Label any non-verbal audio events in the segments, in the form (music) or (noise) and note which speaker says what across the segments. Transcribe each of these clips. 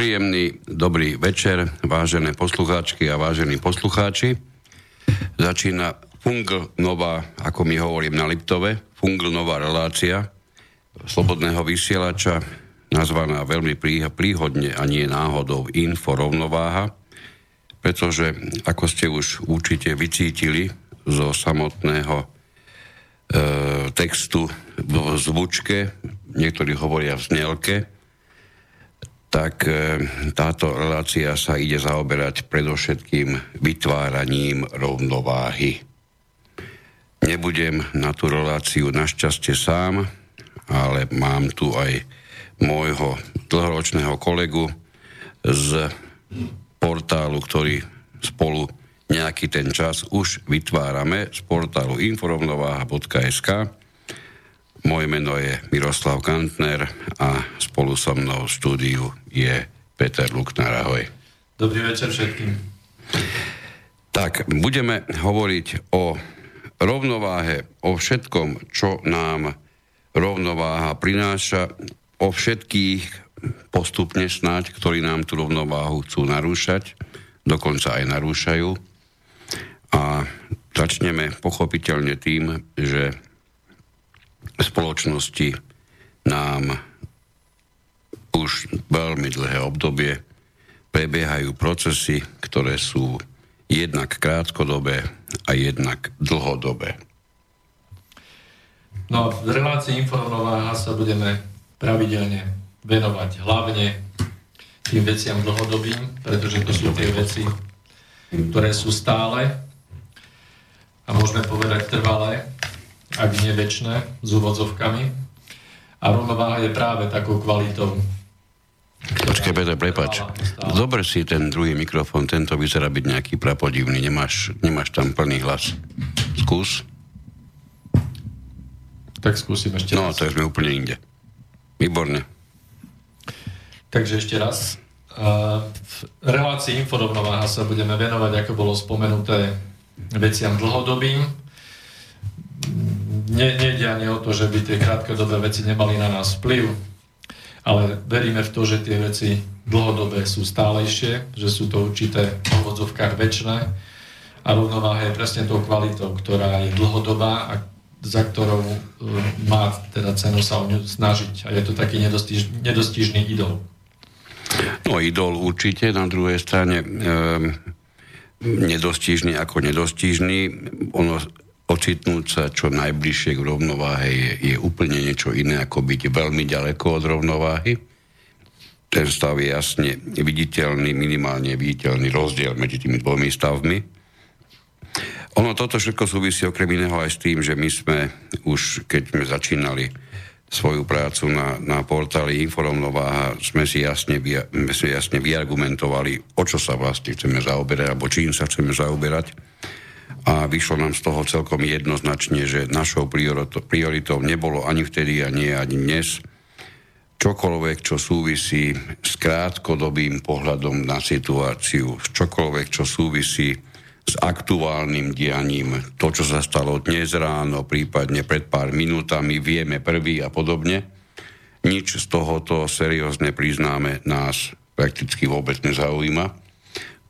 Speaker 1: Príjemný dobrý večer, vážené poslucháčky a vážení poslucháči. Začína Fungl Nová, ako my hovorím na Liptove, Fungl Nová relácia slobodného vysielača, nazvaná veľmi príhodne a nie náhodou Info rovnováha, pretože, ako ste už určite vycítili zo samotného e, textu v zvučke, niektorí hovoria v znelke, tak e, táto relácia sa ide zaoberať predovšetkým vytváraním rovnováhy. Nebudem na tú reláciu našťastie sám, ale mám tu aj môjho dlhoročného kolegu z portálu, ktorý spolu nejaký ten čas už vytvárame z portálu inforovnováha.sk moje meno je Miroslav Kantner a spolu so mnou v štúdiu je Peter Luknar. Ahoj.
Speaker 2: Dobrý večer všetkým.
Speaker 1: Tak, budeme hovoriť o rovnováhe, o všetkom, čo nám rovnováha prináša, o všetkých postupne snáď, ktorí nám tú rovnováhu chcú narúšať, dokonca aj narúšajú. A začneme pochopiteľne tým, že spoločnosti nám už veľmi dlhé obdobie prebiehajú procesy, ktoré sú jednak krátkodobé a jednak dlhodobé.
Speaker 2: No v relácii Informováha sa budeme pravidelne venovať hlavne tým veciam dlhodobým, pretože to sú tie veci, ktoré sú stále a môžeme povedať trvalé ak nie väčšie, s úvodzovkami. A rovnováha je práve takou kvalitou.
Speaker 1: Počkaj, Peter, prepač. Dobre si ten druhý mikrofón, tento vyzerá byť nejaký prapodivný, nemáš, nemáš tam plný hlas. Skús.
Speaker 2: Tak skúsim ešte
Speaker 1: no, raz. No, to sme úplne inde. Výborne.
Speaker 2: Takže ešte raz. V relácii Inforovnováha sa budeme venovať, ako bolo spomenuté, veciam dlhodobým, ne, nejde ani o to, že by tie krátkodobé veci nemali na nás vplyv, ale veríme v to, že tie veci dlhodobé sú stálejšie, že sú to určité v úvodzovkách väčšie a rovnováha je presne tou kvalitou, ktorá je dlhodobá a za ktorou e, má teda cenu sa o ňu snažiť. A je to taký nedostiž, nedostižný idol.
Speaker 1: No idol určite, na druhej strane e, nedostižný ako nedostižný. Ono ocitnúť sa čo najbližšie k rovnováhe je, je úplne niečo iné, ako byť veľmi ďaleko od rovnováhy. Ten stav je jasne viditeľný, minimálne viditeľný rozdiel medzi tými dvomi stavmi. Ono toto všetko súvisí okrem iného aj s tým, že my sme už, keď sme začínali svoju prácu na, na portáli Inforovnováha, sme si jasne, sme jasne vyargumentovali, o čo sa vlastne chceme zaoberať, alebo čím sa chceme zaoberať a vyšlo nám z toho celkom jednoznačne, že našou prioritou nebolo ani vtedy a nie ani dnes čokoľvek, čo súvisí s krátkodobým pohľadom na situáciu, čokoľvek, čo súvisí s aktuálnym dianím, to, čo sa stalo dnes ráno, prípadne pred pár minútami, vieme prvý a podobne. Nič z tohoto seriózne priznáme nás prakticky vôbec nezaujíma.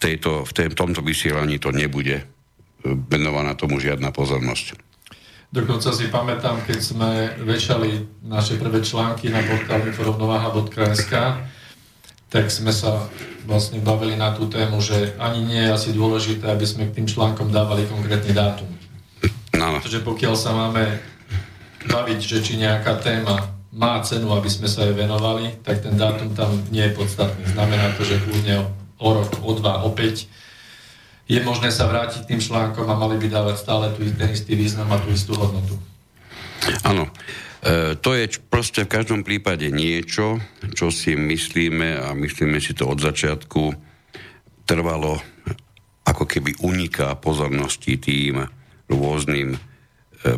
Speaker 1: Tejto, v tomto vysielaní to nebude venovaná tomu žiadna pozornosť.
Speaker 2: Dokonca si pamätám, keď sme vešali naše prvé články na portáli forovnováha.sk, tak sme sa vlastne bavili na tú tému, že ani nie je asi dôležité, aby sme k tým článkom dávali konkrétny dátum. No. Pretože pokiaľ sa máme baviť, že či nejaká téma má cenu, aby sme sa jej venovali, tak ten dátum tam nie je podstatný. Znamená to, že kľudne o rok, o dva, o päť je možné sa vrátiť tým článkom a mali by dávať stále tú, ten istý význam a tú istú hodnotu.
Speaker 1: Áno. E, to je proste v každom prípade niečo, čo si myslíme a myslíme si to od začiatku trvalo ako keby uniká pozornosti tým rôznym e,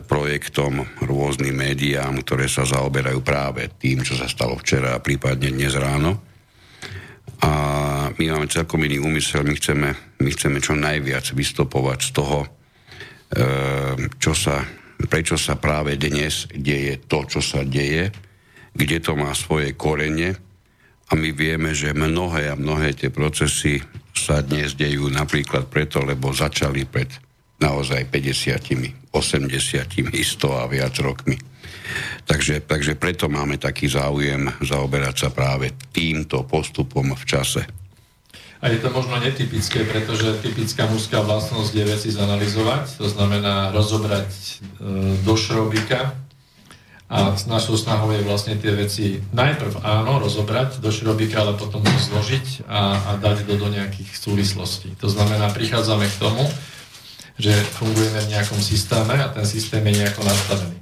Speaker 1: projektom, rôznym médiám, ktoré sa zaoberajú práve tým, čo sa stalo včera a prípadne dnes ráno. A my máme celkom iný úmysel, my chceme, my chceme čo najviac vystopovať z toho, e, čo sa prečo sa práve dnes deje to, čo sa deje, kde to má svoje korene a my vieme, že mnohé a mnohé tie procesy sa dnes dejú napríklad preto, lebo začali pred naozaj 50, 80, 100 a viac rokmi. Takže, takže preto máme taký záujem zaoberať sa práve týmto postupom v čase.
Speaker 2: A je to možno netypické, pretože typická mužská vlastnosť je veci zanalizovať, to znamená rozobrať e, do šrobika a našou snahou je vlastne tie veci najprv áno, rozobrať do šrobika, ale potom to zložiť a, a dať do, do nejakých súvislostí. To znamená, prichádzame k tomu, že fungujeme v nejakom systéme a ten systém je nejako nastavený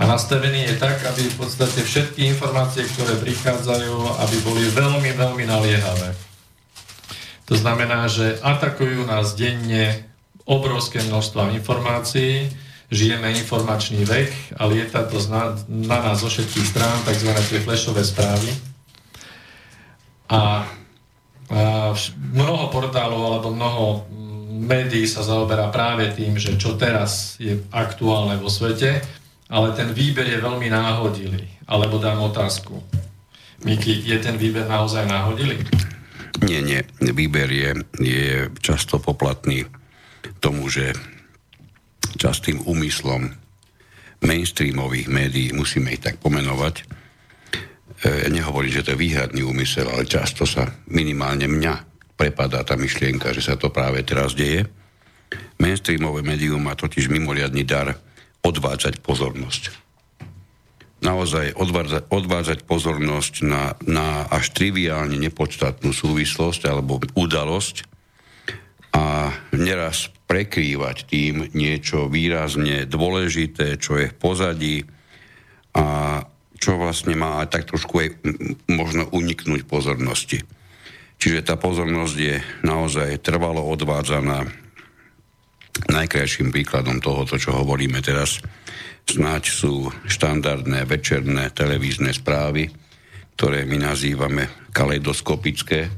Speaker 2: a nastavený je tak, aby v podstate všetky informácie, ktoré prichádzajú, aby boli veľmi, veľmi naliehavé. To znamená, že atakujú nás denne obrovské množstvo informácií, žijeme informačný vek a lieta to na, na nás zo všetkých strán, tzv. tie flashové správy. A, a mnoho portálov alebo mnoho médií sa zaoberá práve tým, že čo teraz je aktuálne vo svete ale ten výber je veľmi náhodilý. Alebo dám otázku. Miki, je ten výber naozaj náhodilý?
Speaker 1: Nie, nie. Výber je, je často poplatný tomu, že častým úmyslom mainstreamových médií, musíme ich tak pomenovať, e, nehovorím, že to je výhradný úmysel, ale často sa minimálne mňa prepadá tá myšlienka, že sa to práve teraz deje. Mainstreamové médium má totiž mimoriadný dar odvádzať pozornosť. Naozaj odvádzať, odvádzať pozornosť na, na až triviálne nepodstatnú súvislosť alebo udalosť a neraz prekrývať tým niečo výrazne dôležité, čo je v pozadí a čo vlastne má aj tak trošku aj možno uniknúť pozornosti. Čiže tá pozornosť je naozaj trvalo odvádzaná Najkrajším príkladom tohoto, čo hovoríme teraz, snáď sú štandardné večerné televízne správy, ktoré my nazývame kaleidoskopické.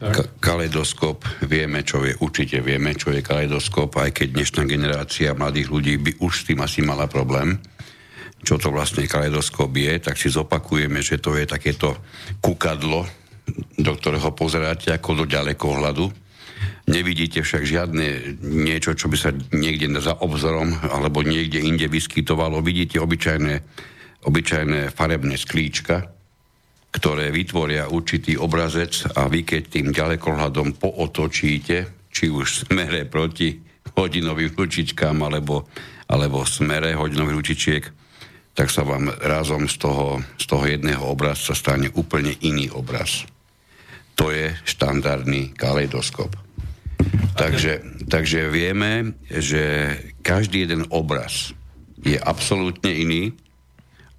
Speaker 1: Ka- kaleidoskop, vieme, čo je, určite vieme, čo je kaleidoskop, aj keď dnešná generácia mladých ľudí by už s tým asi mala problém, čo to vlastne kaleidoskop je, tak si zopakujeme, že to je takéto kukadlo, do ktorého pozeráte ako do ďalekohľadu Nevidíte však žiadne niečo, čo by sa niekde za obzorom alebo niekde inde vyskytovalo. Vidíte obyčajné, obyčajné farebné sklíčka, ktoré vytvoria určitý obrazec a vy keď tým ďalekohľadom pootočíte, či už smere proti hodinovým ručičkám alebo, alebo smere hodinových ručičiek, tak sa vám razom z toho, z toho jedného obrazca stane úplne iný obraz. To je štandardný kaleidoskop. Takže, takže vieme, že každý jeden obraz je absolútne iný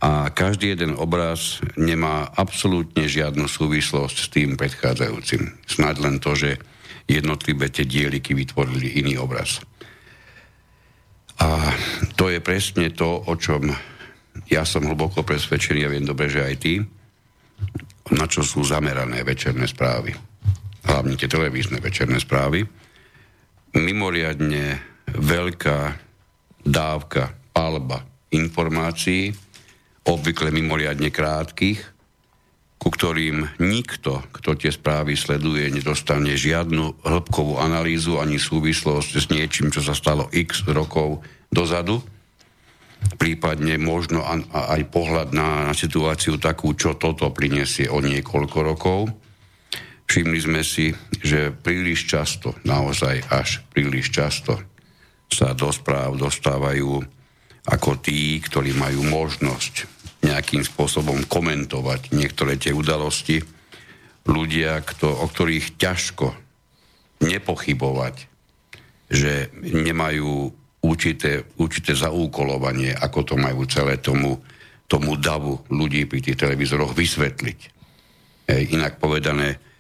Speaker 1: a každý jeden obraz nemá absolútne žiadnu súvislosť s tým predchádzajúcim. Snad len to, že jednotlivé tie dieliky vytvorili iný obraz. A to je presne to, o čom ja som hlboko presvedčený a viem dobre, že aj ty, na čo sú zamerané večerné správy. Hlavne tie televízne večerné správy mimoriadne veľká dávka, palba informácií, obvykle mimoriadne krátkých ku ktorým nikto, kto tie správy sleduje, nedostane žiadnu hĺbkovú analýzu ani súvislosť s niečím, čo sa stalo x rokov dozadu. Prípadne možno aj pohľad na, situáciu takú, čo toto prinesie o niekoľko rokov. Všimli sme si, že príliš často, naozaj až príliš často sa do správ dostávajú ako tí, ktorí majú možnosť nejakým spôsobom komentovať niektoré tie udalosti. Ľudia, kto, o ktorých ťažko nepochybovať, že nemajú určité, určité zaúkolovanie, ako to majú celé tomu, tomu davu ľudí pri tých televízoroch vysvetliť. Ej, inak povedané,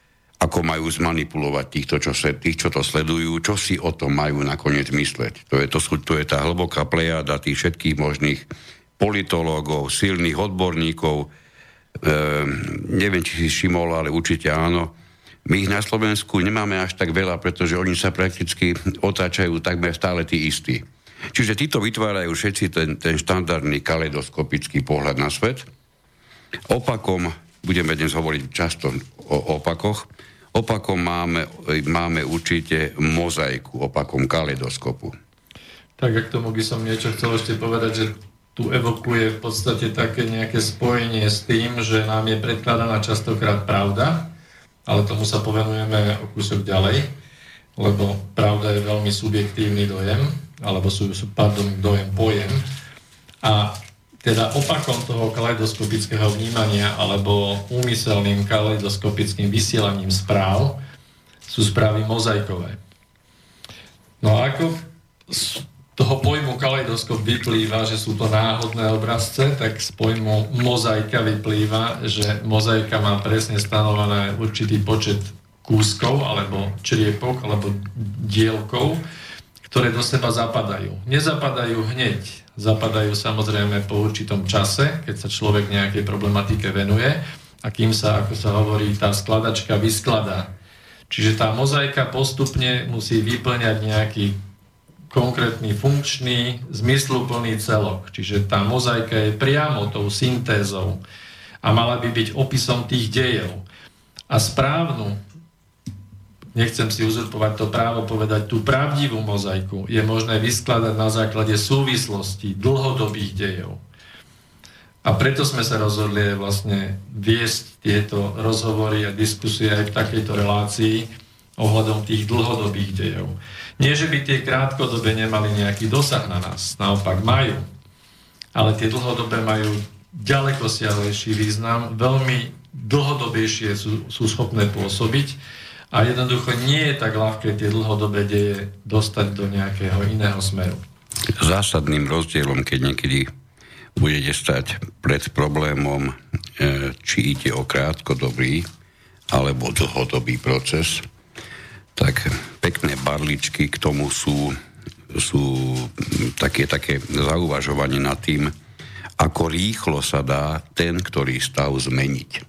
Speaker 1: ako majú zmanipulovať týchto, čo, tých, čo to sledujú, čo si o tom majú nakoniec mysleť. To je, to, to je tá hlboká plejada tých všetkých možných politológov, silných odborníkov. E, neviem, či si všimol, ale určite áno. My ich na Slovensku nemáme až tak veľa, pretože oni sa prakticky otáčajú takmer stále tí istí. Čiže títo vytvárajú všetci ten, ten štandardný kaleidoskopický pohľad na svet. Opakom, budeme dnes hovoriť často o opakoch, opakom máme, máme určite mozaiku, opakom kaleidoskopu.
Speaker 2: Tak a k tomu by som niečo chcel ešte povedať, že tu evokuje v podstate také nejaké spojenie s tým, že nám je predkladaná častokrát pravda, ale tomu sa povenujeme o kúsok ďalej, lebo pravda je veľmi subjektívny dojem, alebo sú, pardon, dojem, pojem. A teda opakom toho kaleidoskopického vnímania alebo úmyselným kaleidoskopickým vysielaním správ sú správy mozaikové. No a ako toho pojmu kaleidoskop vyplýva, že sú to náhodné obrazce, tak z pojmu mozaika vyplýva, že mozaika má presne stanované určitý počet kúskov alebo čriepok alebo dielkov, ktoré do seba zapadajú. Nezapadajú hneď, zapadajú samozrejme po určitom čase, keď sa človek nejakej problematike venuje a kým sa, ako sa hovorí, tá skladačka vyskladá. Čiže tá mozaika postupne musí vyplňať nejaký konkrétny funkčný, zmysluplný celok. Čiže tá mozaika je priamo tou syntézou a mala by byť opisom tých dejov. A správnu, nechcem si uzurpovať to právo povedať, tú pravdivú mozaiku je možné vyskladať na základe súvislosti dlhodobých dejov. A preto sme sa rozhodli vlastne viesť tieto rozhovory a diskusie aj v takejto relácii ohľadom tých dlhodobých dejov. Nie, že by tie krátkodobé nemali nejaký dosah na nás, naopak majú. Ale tie dlhodobé majú ďaleko siahlejší význam, veľmi dlhodobejšie sú, sú schopné pôsobiť a jednoducho nie je tak ľahké tie dlhodobé deje dostať do nejakého iného smeru.
Speaker 1: Zásadným rozdielom, keď niekedy budete stať pred problémom, e, či ide o krátkodobý alebo dlhodobý proces, tak pekné barličky k tomu sú, sú také, také zauvažovanie nad tým, ako rýchlo sa dá ten, ktorý stav zmeniť.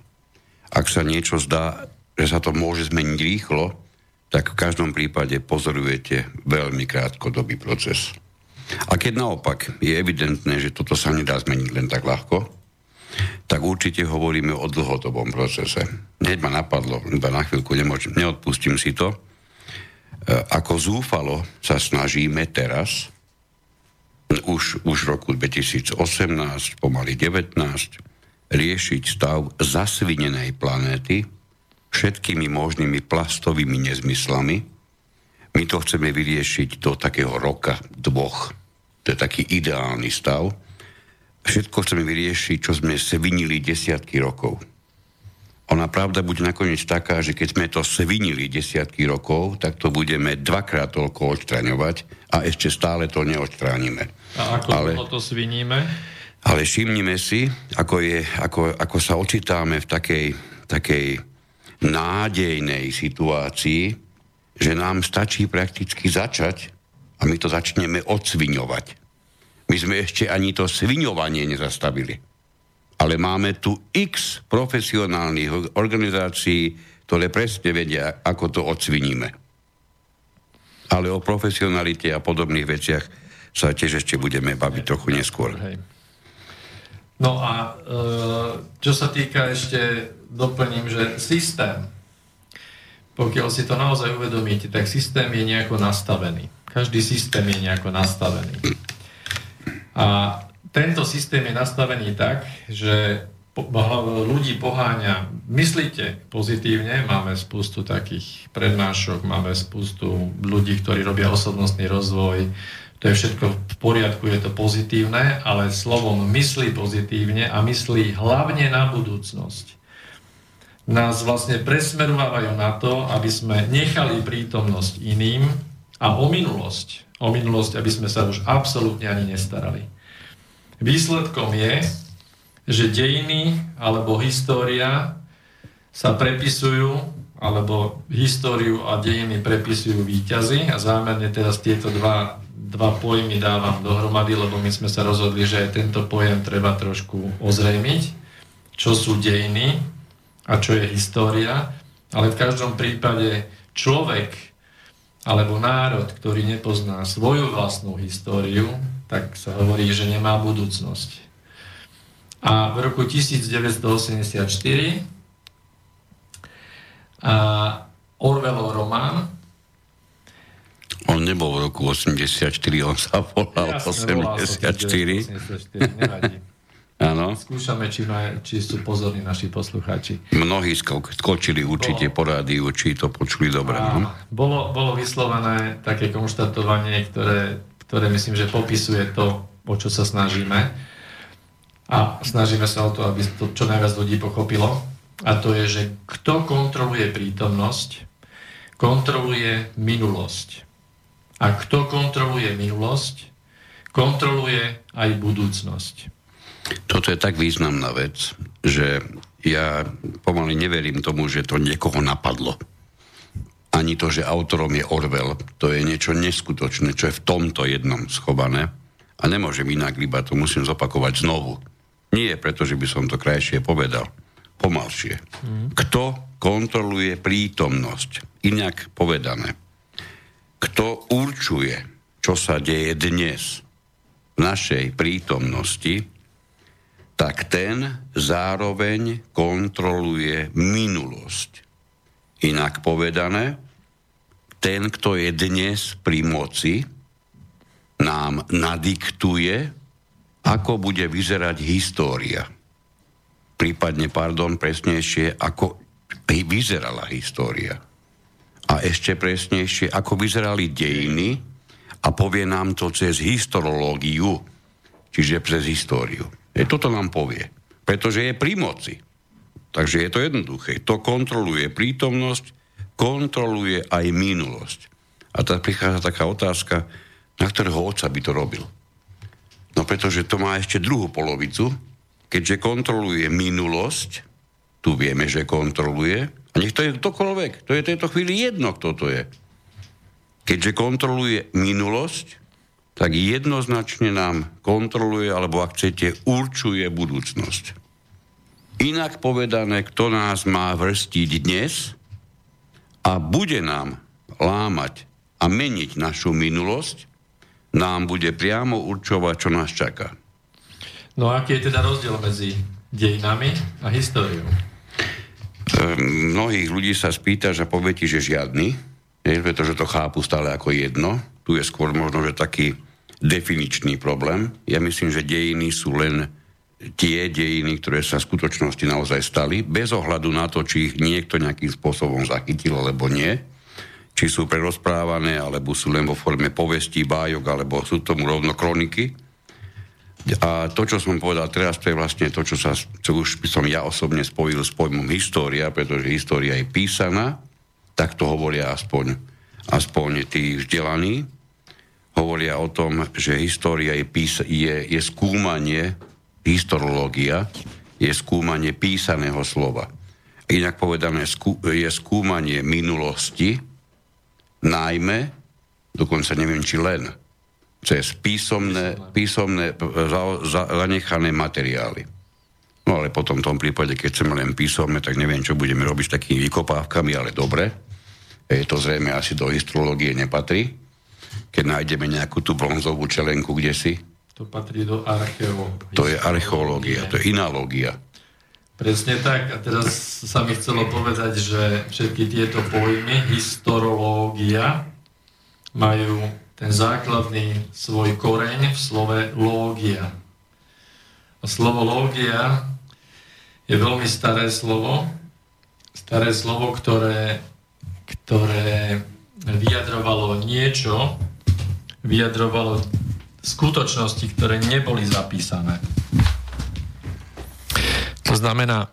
Speaker 1: Ak sa niečo zdá, že sa to môže zmeniť rýchlo, tak v každom prípade pozorujete veľmi krátkodobý proces. A keď naopak je evidentné, že toto sa nedá zmeniť len tak ľahko, tak určite hovoríme o dlhodobom procese. Hneď ma napadlo, iba na chvíľku nemôžem, neodpustím si to, E, ako zúfalo sa snažíme teraz, už, už v roku 2018, pomaly 19, riešiť stav zasvinenej planéty všetkými možnými plastovými nezmyslami. My to chceme vyriešiť do takého roka, dvoch. To je taký ideálny stav. Všetko chceme vyriešiť, čo sme svinili desiatky rokov ona pravda bude nakoniec taká, že keď sme to svinili desiatky rokov, tak to budeme dvakrát toľko odstraňovať a ešte stále to neodstránime.
Speaker 2: A ako ale, to sviníme?
Speaker 1: Ale všimnime si, ako, je, ako, ako sa očitáme v takej, takej nádejnej situácii, že nám stačí prakticky začať a my to začneme odsviňovať. My sme ešte ani to sviňovanie nezastavili ale máme tu x profesionálnych organizácií, ktoré presne vedia, ako to odsviníme. Ale o profesionalite a podobných veciach sa tiež ešte budeme baviť trochu neskôr.
Speaker 2: No a e, čo sa týka ešte, doplním, že systém, pokiaľ si to naozaj uvedomíte, tak systém je nejako nastavený. Každý systém je nejako nastavený. A tento systém je nastavený tak, že ľudí poháňa, myslíte pozitívne, máme spustu takých prednášok, máme spustu ľudí, ktorí robia osobnostný rozvoj, to je všetko v poriadku, je to pozitívne, ale slovom myslí pozitívne a myslí hlavne na budúcnosť. Nás vlastne presmerovávajú na to, aby sme nechali prítomnosť iným a o minulosť, o minulosť, aby sme sa už absolútne ani nestarali. Výsledkom je, že dejiny alebo história sa prepisujú, alebo históriu a dejiny prepisujú výťazy a zámerne teraz tieto dva, dva pojmy dávam dohromady, lebo my sme sa rozhodli, že aj tento pojem treba trošku ozrejmiť, čo sú dejiny a čo je história, ale v každom prípade človek alebo národ, ktorý nepozná svoju vlastnú históriu, tak sa hovorí, že nemá budúcnosť. A v roku 1984 a Orwellov román
Speaker 1: on nebol v roku 84, on sa volal Jasne, 84. 84
Speaker 2: Áno. Skúšame, či, ma, či sú pozorní naši poslucháči.
Speaker 1: Mnohí skočili určite bolo, po rádiu, či to počuli dobre. no?
Speaker 2: bolo, bolo vyslovené také konštatovanie, ktoré, ktoré myslím, že popisuje to, o čo sa snažíme a snažíme sa o to, aby to čo najviac ľudí pochopilo. A to je, že kto kontroluje prítomnosť, kontroluje minulosť. A kto kontroluje minulosť, kontroluje aj budúcnosť.
Speaker 1: Toto je tak významná vec, že ja pomaly neverím tomu, že to niekoho napadlo. Ani to, že autorom je Orwell, to je niečo neskutočné, čo je v tomto jednom schované. A nemôžem inak, iba to musím zopakovať znovu. Nie preto, že by som to krajšie povedal. Pomalšie. Kto kontroluje prítomnosť? Inak povedané. Kto určuje, čo sa deje dnes v našej prítomnosti, tak ten zároveň kontroluje minulosť. Inak povedané, ten, kto je dnes pri moci, nám nadiktuje, ako bude vyzerať história. Prípadne, pardon, presnejšie, ako vyzerala história. A ešte presnejšie, ako vyzerali dejiny a povie nám to cez historiológiu, čiže cez históriu. E toto nám povie, pretože je pri moci. Takže je to jednoduché. To kontroluje prítomnosť, kontroluje aj minulosť. A tak prichádza taká otázka, na ktorého otca by to robil. No pretože to má ešte druhú polovicu, keďže kontroluje minulosť, tu vieme, že kontroluje, a nech to je ktokoľvek, to je v tejto chvíli jedno, kto to je. Keďže kontroluje minulosť, tak jednoznačne nám kontroluje, alebo ak chcete, určuje budúcnosť. Inak povedané, kto nás má vrstiť dnes a bude nám lámať a meniť našu minulosť, nám bude priamo určovať, čo nás čaká.
Speaker 2: No a aký je teda rozdiel medzi dejinami a históriou?
Speaker 1: Ehm, mnohých ľudí sa spýta, že povie ti, že žiadny, je, pretože to chápu stále ako jedno. Tu je skôr možno, že taký definičný problém. Ja myslím, že dejiny sú len tie dejiny, ktoré sa v skutočnosti naozaj stali, bez ohľadu na to, či ich niekto nejakým spôsobom zachytil alebo nie či sú prerozprávané, alebo sú len vo forme povestí, bájok, alebo sú tomu rovno kroniky. A to, čo som povedal teraz, to je vlastne to, čo, sa, čo už by som ja osobne spojil s pojmom história, pretože história je písaná, tak to hovoria aspoň, aspoň tí vzdelaní. Hovoria o tom, že história je, pís- je, je skúmanie, historiológia je skúmanie písaného slova. Inak povedané, je skúmanie minulosti, najmä, dokonca neviem, či len, cez písomné, písomné za, za, zanechané materiály. No ale potom v tom prípade, keď chceme len písomné, tak neviem, čo budeme robiť s takými vykopávkami, ale dobre. Je to zrejme asi do historiológie nepatrí. Keď nájdeme nejakú tú bronzovú čelenku kde si,
Speaker 2: To patrí do archeológie.
Speaker 1: To je archeológia, to je inalógia.
Speaker 2: Presne tak. A teraz sa mi chcelo povedať, že všetky tieto pojmy, historológia, majú ten základný svoj koreň v slove lógia. A slovo lógia je veľmi staré slovo, staré slovo, ktoré, ktoré vyjadrovalo niečo, vyjadrovalo skutočnosti, ktoré neboli zapísané. To znamená,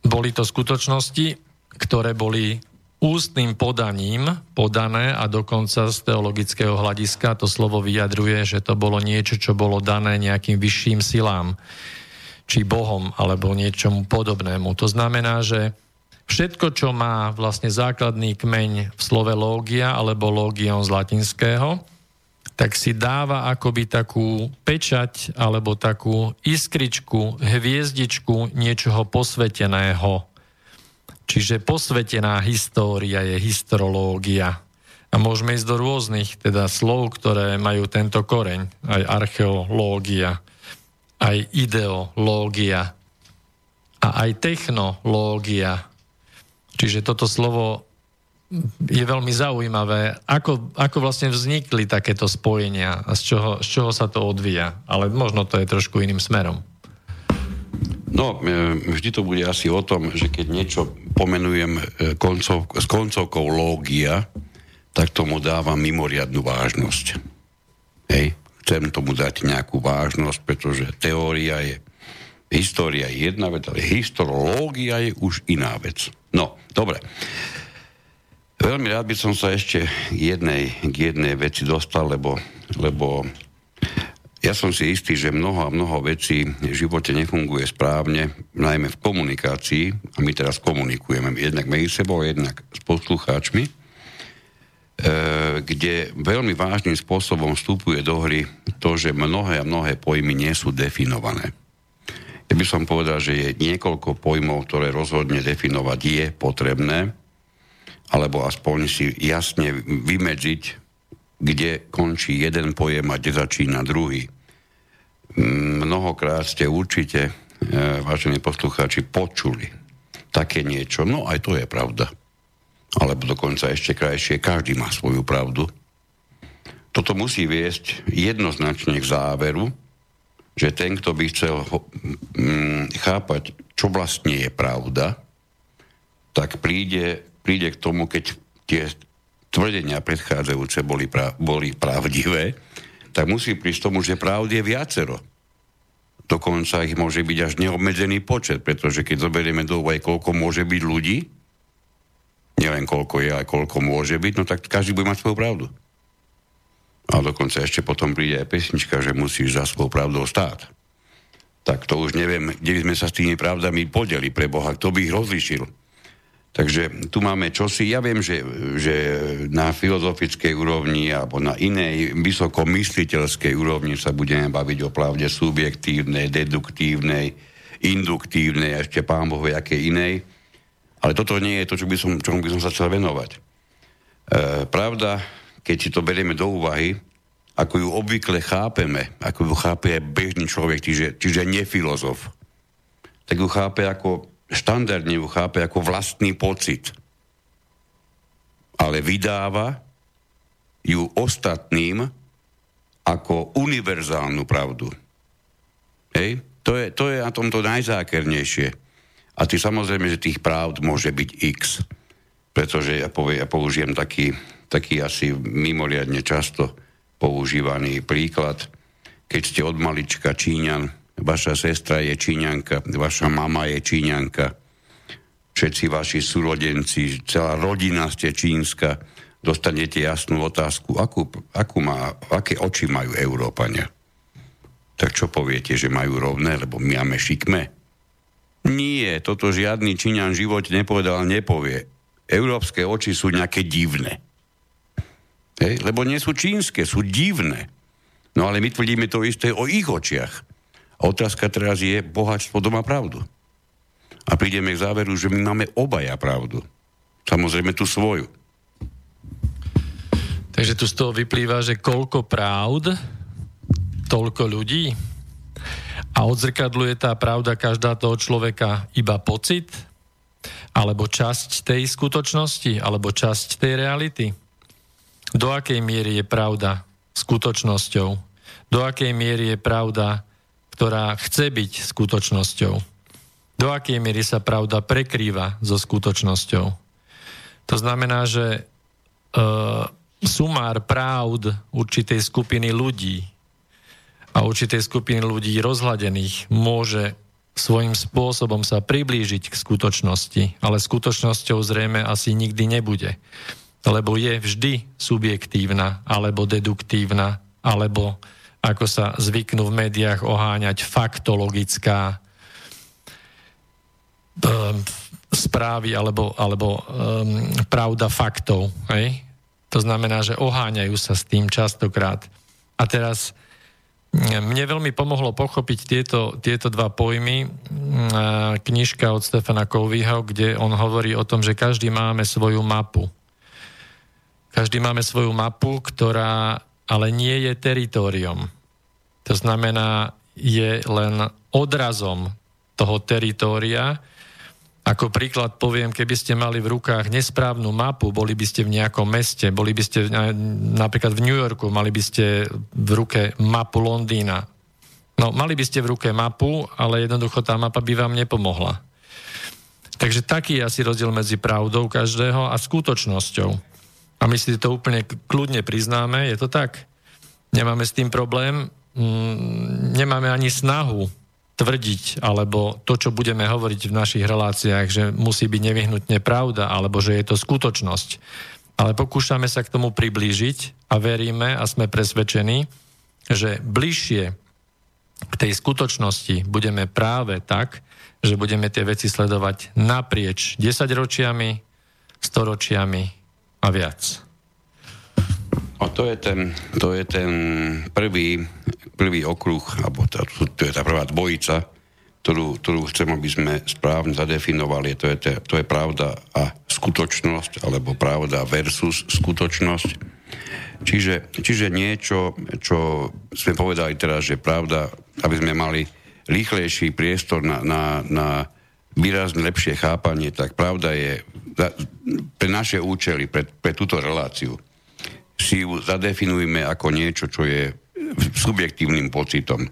Speaker 2: boli to skutočnosti, ktoré boli ústnym podaním podané a dokonca z teologického hľadiska to slovo vyjadruje, že to bolo niečo, čo bolo dané nejakým vyšším silám, či Bohom, alebo niečomu podobnému. To znamená, že všetko, čo má vlastne základný kmeň v slove lógia alebo lógion z latinského, tak si dáva akoby takú pečať alebo takú iskričku, hviezdičku niečoho posveteného. Čiže posvetená história je historiológia. A môžeme ísť do rôznych teda slov, ktoré majú tento koreň. Aj archeológia, aj ideológia a aj technológia. Čiže toto slovo je veľmi zaujímavé, ako, ako vlastne vznikli takéto spojenia a z čoho, z čoho sa to odvíja. Ale možno to je trošku iným smerom.
Speaker 1: No, e, vždy to bude asi o tom, že keď niečo pomenujem e, koncov, s koncovkou lógia, tak tomu dávam mimoriadnú vážnosť. Hej. Chcem tomu dať nejakú vážnosť, pretože teória je história je jedna vec, ale histológia je už iná vec. No, dobre. Veľmi rád by som sa ešte jednej, k jednej veci dostal, lebo, lebo ja som si istý, že mnoho a mnoho vecí v živote nefunguje správne, najmä v komunikácii, a my teraz komunikujeme jednak medzi sebou, jednak s poslucháčmi, e, kde veľmi vážnym spôsobom vstupuje do hry to, že mnohé a mnohé pojmy nie sú definované. Ja by som povedal, že je niekoľko pojmov, ktoré rozhodne definovať je potrebné, alebo aspoň si jasne vymedziť, kde končí jeden pojem a kde začína druhý. Mnohokrát ste určite, e, vážení poslucháči, počuli také niečo. No aj to je pravda. Alebo dokonca ešte krajšie, každý má svoju pravdu. Toto musí viesť jednoznačne k záveru, že ten, kto by chcel chápať, čo vlastne je pravda, tak príde príde k tomu, keď tie tvrdenia predchádzajúce boli, pra, boli pravdivé, tak musí prísť tomu, že pravd je viacero. Dokonca ich môže byť až neobmedzený počet, pretože keď zoberieme do úvahy, koľko môže byť ľudí, nielen koľko je, ale koľko môže byť, no tak každý bude mať svoju pravdu. A dokonca ešte potom príde aj pesnička, že musíš za svojou pravdou stáť. Tak to už neviem, kde by sme sa s tými pravdami podeli pre Boha, kto by ich rozlišil. Takže tu máme čosi. Ja viem, že, že na filozofickej úrovni alebo na inej vysokomysliteľskej úrovni sa budeme baviť o pravde subjektívnej, deduktívnej, induktívnej a ešte pán Boh aké inej. Ale toto nie je to, čo by som, čomu by som sa chcel venovať. E, pravda, keď si to berieme do úvahy, ako ju obvykle chápeme, ako ju chápe bežný človek, čiže, čiže nefilozof, tak ju chápe ako štandardne ju chápe ako vlastný pocit. Ale vydáva ju ostatným ako univerzálnu pravdu. Hej? To je, to je na tomto najzákernejšie. A ty samozrejme, že tých pravd môže byť x. Pretože ja, povie, ja použijem taký, taký asi mimoriadne často používaný príklad. Keď ste od malička Číňan, vaša sestra je Číňanka, vaša mama je Číňanka, všetci vaši súrodenci, celá rodina ste čínska, dostanete jasnú otázku, akú, akú má, aké oči majú Európania. Tak čo poviete, že majú rovné, lebo my máme šikme? Nie, toto žiadny Číňan v živote nepovedal, nepovie. Európske oči sú nejaké divné. Hej? Lebo nie sú čínske, sú divné. No ale my tvrdíme to isté o ich očiach. A otázka teraz je, bohatstvo doma pravdu. A prídeme k záveru, že my máme obaja pravdu. Samozrejme tú svoju.
Speaker 2: Takže tu z toho vyplýva, že koľko pravd toľko ľudí? A odzrkadluje tá pravda každá toho človeka iba pocit? Alebo časť tej skutočnosti? Alebo časť tej reality? Do akej miery je pravda skutočnosťou? Do akej miery je pravda, ktorá chce byť skutočnosťou? Do akej miery sa pravda prekrýva so skutočnosťou? To znamená, že uh, sumár pravd určitej skupiny ľudí a určitej skupiny ľudí rozhladených môže svojím spôsobom sa priblížiť k skutočnosti, ale skutočnosťou zrejme asi nikdy nebude. Lebo je vždy subjektívna, alebo deduktívna, alebo ako sa zvyknú v médiách oháňať faktologická um, správy alebo, alebo um, pravda faktov. Hej? To znamená, že oháňajú sa s tým častokrát. A teraz mne veľmi pomohlo pochopiť tieto, tieto dva pojmy knižka od Stefana Kovyho, kde on hovorí o tom, že každý máme svoju mapu. Každý máme svoju mapu, ktorá ale nie je teritorium. To znamená, je len odrazom toho teritória, ako príklad poviem, keby ste mali v rukách nesprávnu mapu, boli by ste v nejakom meste, boli by ste napríklad v New Yorku, mali by ste v ruke mapu Londýna. No, mali by ste v ruke mapu, ale jednoducho tá mapa by vám nepomohla. Takže taký je asi rozdiel medzi pravdou každého a skutočnosťou. A my si to úplne kľudne priznáme, je to tak. Nemáme s tým problém, mm, nemáme ani snahu tvrdiť, alebo to, čo budeme hovoriť v našich reláciách, že musí byť nevyhnutne pravda, alebo že je to skutočnosť. Ale pokúšame sa k tomu priblížiť a veríme a sme presvedčení, že bližšie k tej skutočnosti budeme práve tak, že budeme tie veci sledovať naprieč 10 ročiami, a viac.
Speaker 1: A to je ten, to je ten prvý, prvý okruh, alebo tá, to je tá prvá dvojica, ktorú, ktorú chcem, aby sme správne zadefinovali. To je, to, to je pravda a skutočnosť, alebo pravda versus skutočnosť. Čiže, čiže niečo, čo sme povedali teraz, že pravda, aby sme mali rýchlejší priestor na, na, na výrazne lepšie chápanie, tak pravda je pre naše účely, pre, pre túto reláciu si ju zadefinujme ako niečo, čo je subjektívnym pocitom.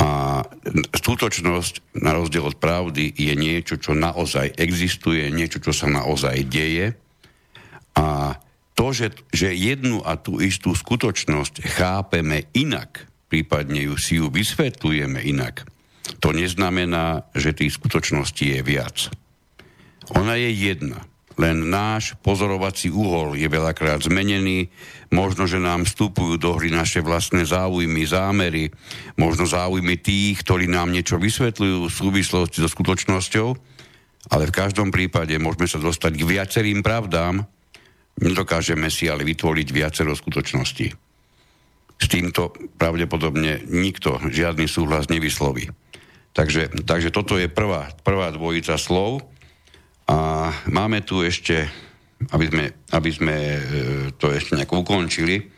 Speaker 1: A skutočnosť, na rozdiel od pravdy, je niečo, čo naozaj existuje, niečo, čo sa naozaj deje. A to, že, že jednu a tú istú skutočnosť chápeme inak, prípadne ju si ju vysvetlujeme inak, to neznamená, že tých skutočností je viac. Ona je jedna len náš pozorovací uhol je veľakrát zmenený, možno, že nám vstupujú do hry naše vlastné záujmy, zámery, možno záujmy tých, ktorí nám niečo vysvetľujú v súvislosti so skutočnosťou, ale v každom prípade môžeme sa dostať k viacerým pravdám, nedokážeme si ale vytvoriť viacero skutočností. S týmto pravdepodobne nikto žiadny súhlas nevysloví. Takže, takže toto je prvá, prvá dvojica slov, a máme tu ešte, aby sme, aby sme e, to ešte nejak ukončili,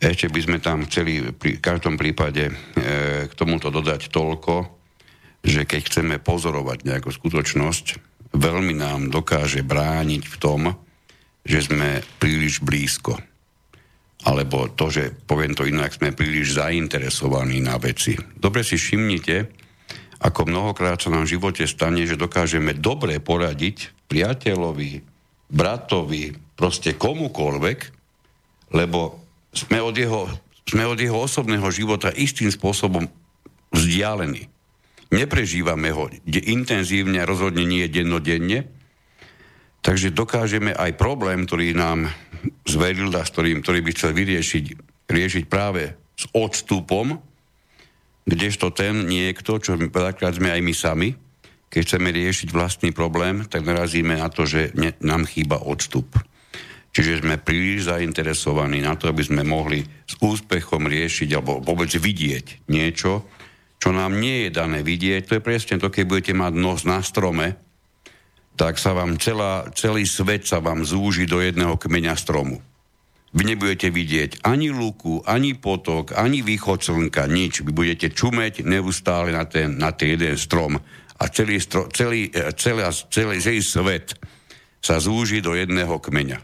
Speaker 1: ešte by sme tam chceli pri každom prípade e, k tomuto dodať toľko, že keď chceme pozorovať nejakú skutočnosť, veľmi nám dokáže brániť v tom, že sme príliš blízko. Alebo to, že poviem to inak, sme príliš zainteresovaní na veci. Dobre si všimnite, ako mnohokrát sa nám v živote stane, že dokážeme dobre poradiť priateľovi, bratovi, proste komukoľvek, lebo sme od jeho, sme od jeho osobného života istým spôsobom vzdialení. Neprežívame ho intenzívne rozhodne nie dennodenne, takže dokážeme aj problém, ktorý nám zveril a s ktorým, ktorý by chcel vyriešiť, riešiť práve s odstupom, Kdežto ten niekto, čo veľakrát sme aj my sami, keď chceme riešiť vlastný problém, tak narazíme na to, že ne, nám chýba odstup. Čiže sme príliš zainteresovaní na to, aby sme mohli s úspechom riešiť alebo vôbec vidieť niečo, čo nám nie je dané vidieť. To je presne to, keď budete mať nos na strome, tak sa vám celá, celý svet sa vám zúži do jedného kmeňa stromu. Vy nebudete vidieť ani luku, ani potok, ani východ slnka, nič. Vy budete čumeť neustále na ten, na ten jeden strom. A celý, stro, celý, e, celý, celý, celý svet sa zúži do jedného kmeňa.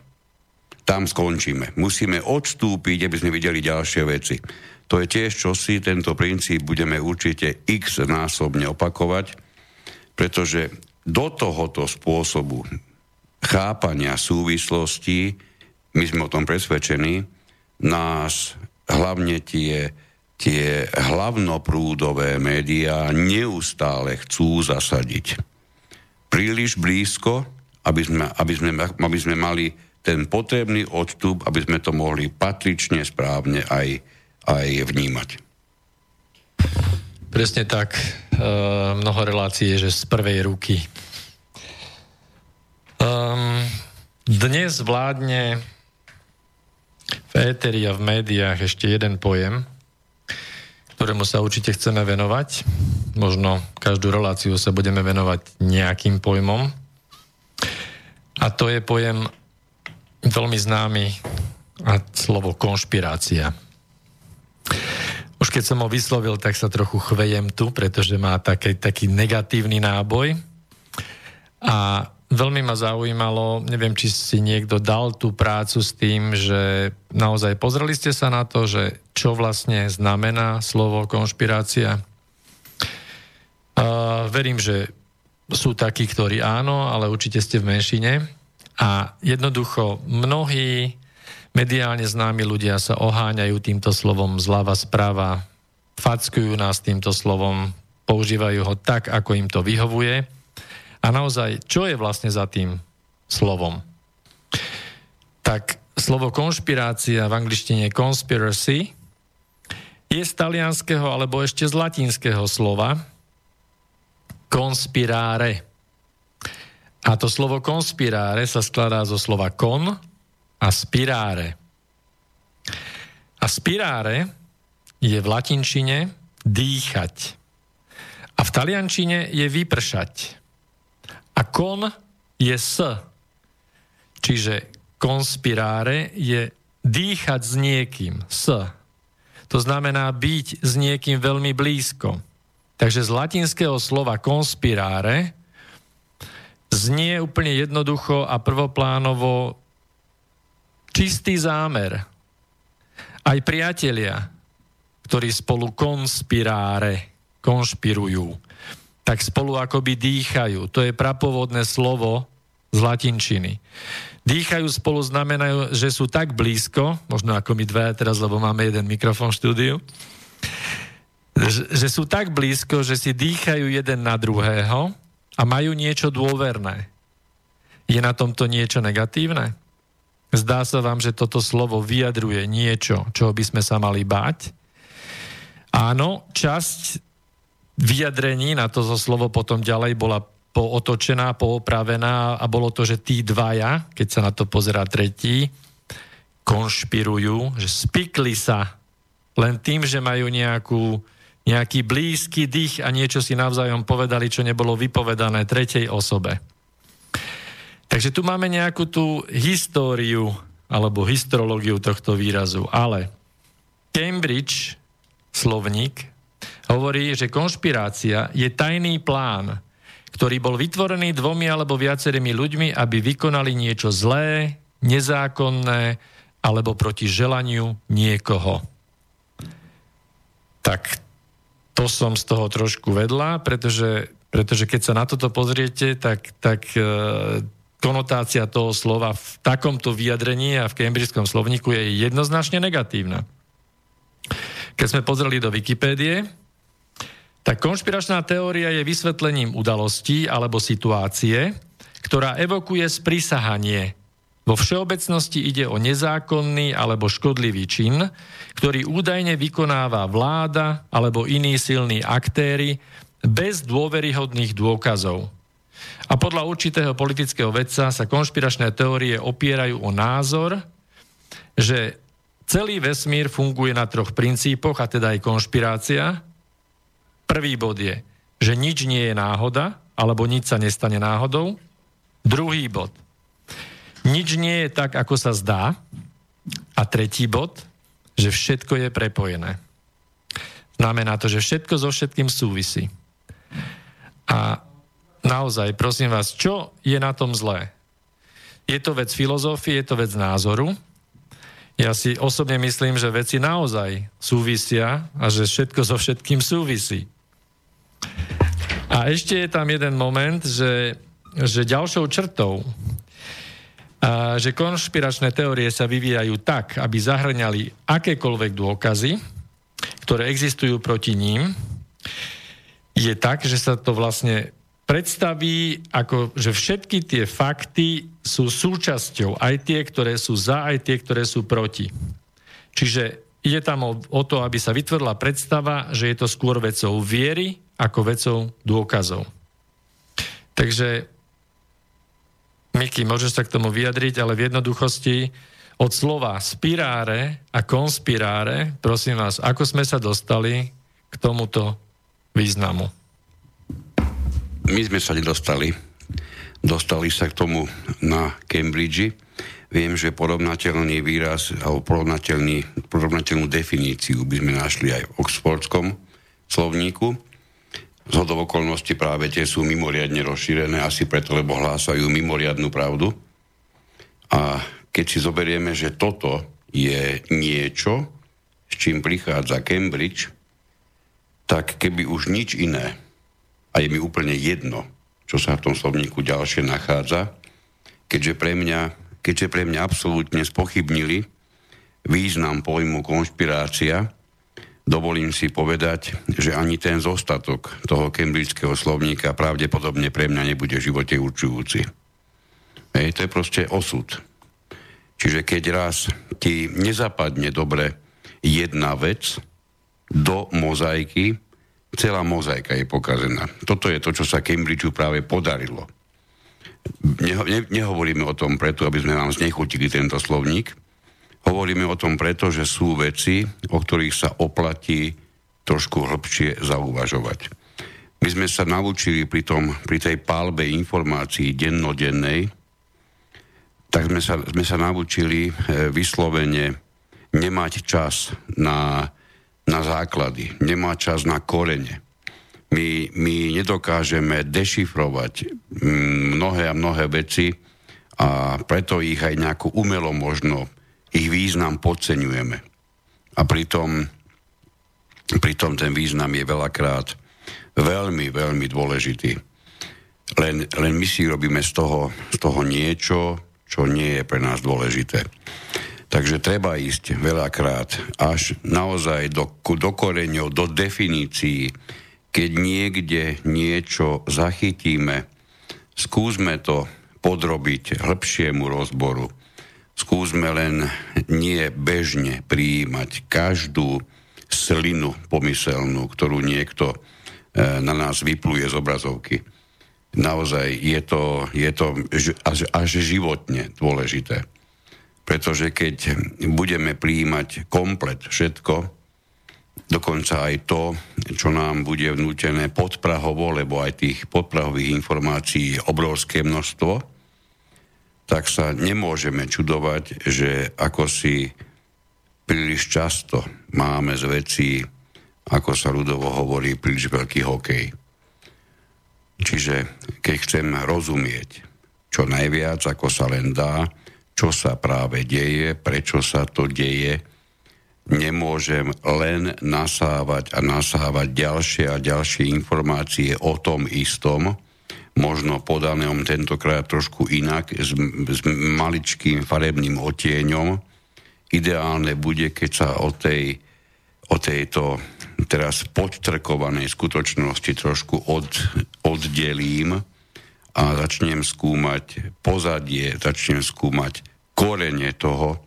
Speaker 1: Tam skončíme. Musíme odstúpiť, aby sme videli ďalšie veci. To je tiež čosi, tento princíp budeme určite x násobne opakovať, pretože do tohoto spôsobu chápania súvislostí my sme o tom presvedčení, nás hlavne tie, tie hlavnoprúdové médiá neustále chcú zasadiť. Príliš blízko, aby sme, aby sme, aby sme mali ten potrebný odstup, aby sme to mohli patrične, správne aj, aj vnímať.
Speaker 2: Presne tak. E, mnoho relácií je, že z prvej ruky. Um, dnes vládne v éteri a v médiách ešte jeden pojem, ktorému sa určite chceme venovať. Možno každú reláciu sa budeme venovať nejakým pojmom. A to je pojem veľmi známy a slovo konšpirácia. Už keď som ho vyslovil, tak sa trochu chvejem tu, pretože má taký, taký negatívny náboj. A veľmi ma zaujímalo, neviem, či si niekto dal tú prácu s tým, že naozaj pozreli ste sa na to, že čo vlastne znamená slovo konšpirácia. Uh, verím, že sú takí, ktorí áno, ale určite ste v menšine. A jednoducho mnohí mediálne známi ľudia sa oháňajú týmto slovom zľava správa, fackujú nás týmto slovom, používajú ho tak, ako im to vyhovuje a naozaj, čo je vlastne za tým slovom? Tak slovo konšpirácia v angličtine conspiracy je z talianského alebo ešte z latinského slova conspirare. A to slovo conspirare sa skladá zo slova kon a spirare. A spirare je v latinčine dýchať. A v taliančine je vypršať. A kon je s. Čiže konspiráre je dýchať s niekým, s. To znamená byť s niekým veľmi blízko. Takže z latinského slova konspiráre znie úplne jednoducho a prvoplánovo čistý zámer. Aj priatelia, ktorí spolu konspiráre, konšpirujú tak spolu akoby dýchajú. To je prapovodné slovo z latinčiny. Dýchajú spolu znamenajú, že sú tak blízko, možno ako my dve teraz, lebo máme jeden mikrofón v štúdiu, že, sú tak blízko, že si dýchajú jeden na druhého a majú niečo dôverné. Je na tomto niečo negatívne? Zdá sa vám, že toto slovo vyjadruje niečo, čo by sme sa mali báť? Áno, časť vyjadrení na to zo slovo potom ďalej bola pootočená, poopravená a bolo to, že tí dvaja, keď sa na to pozerá tretí, konšpirujú, že spikli sa len tým, že majú nejakú, nejaký blízky dých a niečo si navzájom povedali, čo nebolo vypovedané tretej osobe. Takže tu máme nejakú tú históriu alebo histrológiu tohto výrazu, ale Cambridge, slovník, hovorí, že konšpirácia je tajný plán, ktorý bol vytvorený dvomi alebo viacerými ľuďmi, aby vykonali niečo zlé, nezákonné alebo proti želaniu niekoho. Tak to som z toho trošku vedla, pretože, pretože keď sa na toto pozriete, tak, tak e, konotácia toho slova v takomto vyjadrení a v cambridgeskom slovníku je jednoznačne negatívna. Keď sme pozreli do Wikipédie, tak konšpiračná teória je vysvetlením udalostí alebo situácie, ktorá evokuje sprísahanie. Vo všeobecnosti ide o nezákonný alebo škodlivý čin, ktorý údajne vykonáva vláda alebo iní silní aktéry bez dôveryhodných dôkazov. A podľa určitého politického vedca sa konšpiračné teórie opierajú o názor, že celý vesmír funguje na troch princípoch, a teda aj konšpirácia, Prvý bod je, že nič nie je náhoda, alebo nič sa nestane náhodou. Druhý bod. Nič nie je tak, ako sa zdá. A tretí bod, že všetko je prepojené. Znamená to, že všetko so všetkým súvisí. A naozaj, prosím vás, čo je na tom zlé? Je to vec filozofie, je to vec názoru. Ja si osobne myslím, že veci naozaj súvisia a že všetko so všetkým súvisí. A ešte je tam jeden moment, že, že ďalšou črtou, a, že konšpiračné teórie sa vyvíjajú tak, aby zahrňali akékoľvek dôkazy, ktoré existujú proti ním, je tak, že sa to vlastne predstaví, ako, že všetky tie fakty sú súčasťou, aj tie, ktoré sú za, aj tie, ktoré sú proti. Čiže ide tam o, o to, aby sa vytvorila predstava, že je to skôr vecou viery, ako vecou dôkazov. Takže, Miky, môžeš sa k tomu vyjadriť, ale v jednoduchosti od slova spiráre a konspiráre, prosím vás, ako sme sa dostali k tomuto významu?
Speaker 1: My sme sa nedostali. Dostali sa k tomu na Cambridge. Viem, že porovnateľný výraz alebo porovnateľný, porovnateľnú definíciu by sme našli aj v Oxfordskom slovníku z hodov okolností práve tie sú mimoriadne rozšírené, asi preto, lebo hlásajú mimoriadnú pravdu. A keď si zoberieme, že toto je niečo, s čím prichádza Cambridge, tak keby už nič iné, a je mi úplne jedno, čo sa v tom slovníku ďalšie nachádza, keďže pre mňa, keďže pre mňa absolútne spochybnili význam pojmu konšpirácia, dovolím si povedať, že ani ten zostatok toho kembridského slovníka pravdepodobne pre mňa nebude v živote určujúci. Hej, to je proste osud. Čiže keď raz ti nezapadne dobre jedna vec do mozaiky, celá mozaika je pokazená. Toto je to, čo sa Cambridgeu práve podarilo. Neho, ne, nehovoríme o tom preto, aby sme vám znechutili tento slovník, Hovoríme o tom preto, že sú veci, o ktorých sa oplatí trošku hĺbšie zauvažovať. My sme sa naučili pri, tom, pri tej palbe informácií dennodennej, tak sme sa, sme sa naučili e, vyslovene nemať čas na, na základy, nemať čas na korene. My, my nedokážeme dešifrovať mnohé a mnohé veci a preto ich aj nejako umelo možno ich význam podceňujeme. A pritom, pritom ten význam je veľakrát veľmi, veľmi dôležitý. Len, len my si robíme z toho, z toho niečo, čo nie je pre nás dôležité. Takže treba ísť veľakrát až naozaj do, do koreňov, do definícií. Keď niekde niečo zachytíme, skúsme to podrobiť hĺbšiemu rozboru skúsme len nie bežne prijímať každú slinu pomyselnú, ktorú niekto e, na nás vypluje z obrazovky. Naozaj je to, je to až, až životne dôležité. Pretože keď budeme prijímať komplet všetko, dokonca aj to, čo nám bude vnútené podprahovo, lebo aj tých podprahových informácií je obrovské množstvo, tak sa nemôžeme čudovať, že ako si príliš často máme z vecí, ako sa ľudovo hovorí, príliš veľký hokej. Čiže keď chcem rozumieť čo najviac, ako sa len dá, čo sa práve deje, prečo sa to deje, nemôžem len nasávať a nasávať ďalšie a ďalšie informácie o tom istom, možno podanom tentokrát trošku inak, s, s maličkým farebným otieňom. Ideálne bude, keď sa o, tej, o tejto teraz podtrkovanej skutočnosti trošku od, oddelím a začnem skúmať pozadie, začnem skúmať korene toho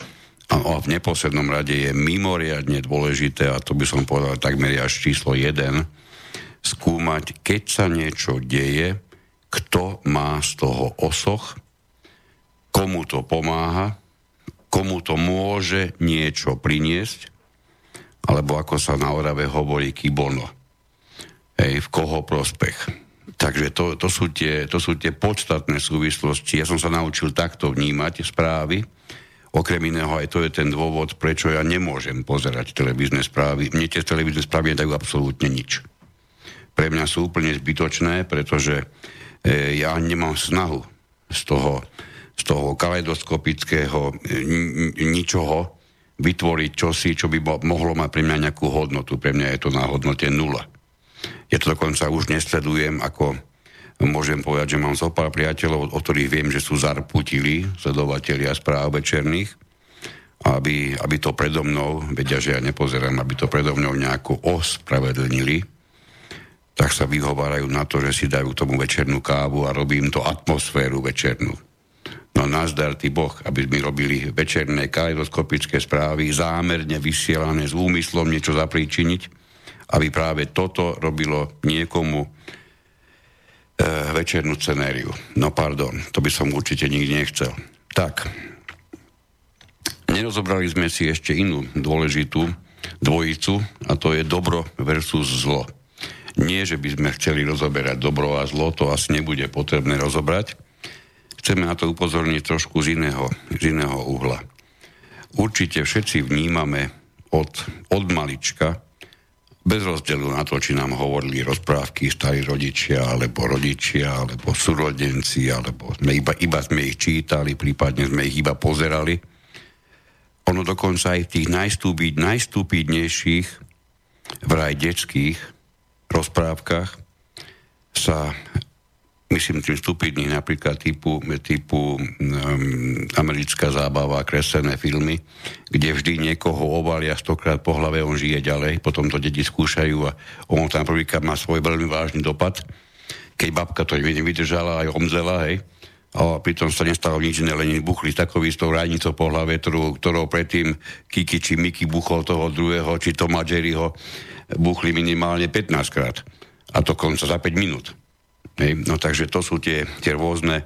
Speaker 1: a v neposlednom rade je mimoriadne dôležité, a to by som povedal takmer až číslo jeden, skúmať, keď sa niečo deje, kto má z toho osoch, komu to pomáha, komu to môže niečo priniesť, alebo ako sa na Orave hovorí kibono. Hej, v koho prospech. Takže to, to, sú tie, to sú tie podstatné súvislosti. Ja som sa naučil takto vnímať správy, Okrem iného aj to je ten dôvod, prečo ja nemôžem pozerať televízne správy. Mne tie televízne správy nedajú absolútne nič. Pre mňa sú úplne zbytočné, pretože ja nemám snahu z toho, z toho kaleidoskopického e, ničoho vytvoriť čosi, čo by mohlo mať pre mňa nejakú hodnotu. Pre mňa je to na hodnote nula. Ja to dokonca už nesledujem ako môžem povedať, že mám zo pár priateľov, o ktorých viem, že sú zarputili sledovatelia správ večerných, aby, aby to predo mnou, vedia, že ja nepozerám, aby to predo mnou nejako ospravedlnili, tak sa vyhovárajú na to, že si dajú tomu večernú kávu a robím to atmosféru večernú. No nazdar ty Boh, aby sme robili večerné kaleidoskopické správy, zámerne vysielané s úmyslom niečo zapríčiniť, aby práve toto robilo niekomu E, večernú scenériu. No pardon, to by som určite nikdy nechcel. Tak, nerozobrali sme si ešte inú dôležitú dvojicu a to je dobro versus zlo. Nie, že by sme chceli rozoberať dobro a zlo, to asi nebude potrebné rozobrať. Chceme na to upozorniť trošku z iného, z iného uhla. Určite všetci vnímame od, od malička bez rozdielu na to, či nám hovorili rozprávky starí rodičia, alebo rodičia, alebo súrodenci, alebo sme iba, iba sme ich čítali, prípadne sme ich iba pozerali. Ono dokonca aj v tých najstúpidnejších, vraj detských rozprávkach sa myslím tým stupidných, napríklad typu, typu um, americká zábava, kreslené filmy, kde vždy niekoho ovalia stokrát po hlave, on žije ďalej, potom to deti skúšajú a on tam prvýkrát má svoj veľmi vážny dopad. Keď babka to nevydržala, aj omzela, hej, a pritom sa nestalo nič iné, len buchli takový s tou ránicou po hlave, ktorú, ktorou predtým Kiki či Miki buchol toho druhého, či Toma Jerryho buchli minimálne 15 krát. A to konca za 5 minút. Hej, no takže to sú tie, tie rôzne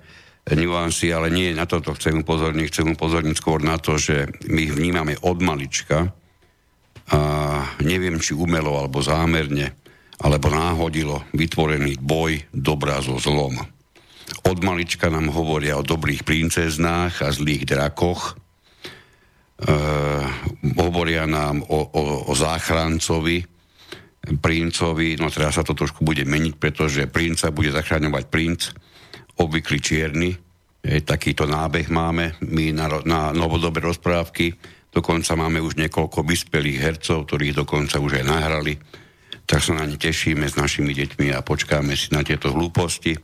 Speaker 1: nuancy, ale nie na toto chcem upozorniť, chcem upozorniť skôr na to, že my ich vnímame od malička a neviem, či umelo alebo zámerne, alebo náhodilo vytvorený boj dobrá so zlom. Od malička nám hovoria o dobrých princeznách a zlých drakoch, e, hovoria nám o, o, o záchrancovi, princovi, no teraz sa to trošku bude meniť, pretože princa bude zachráňovať princ, obvyklý čierny, je, takýto nábeh máme my na, na novodobé rozprávky, dokonca máme už niekoľko vyspelých hercov, ktorých dokonca už aj nahrali, tak sa na ne tešíme s našimi deťmi a počkáme si na tieto hlúposti.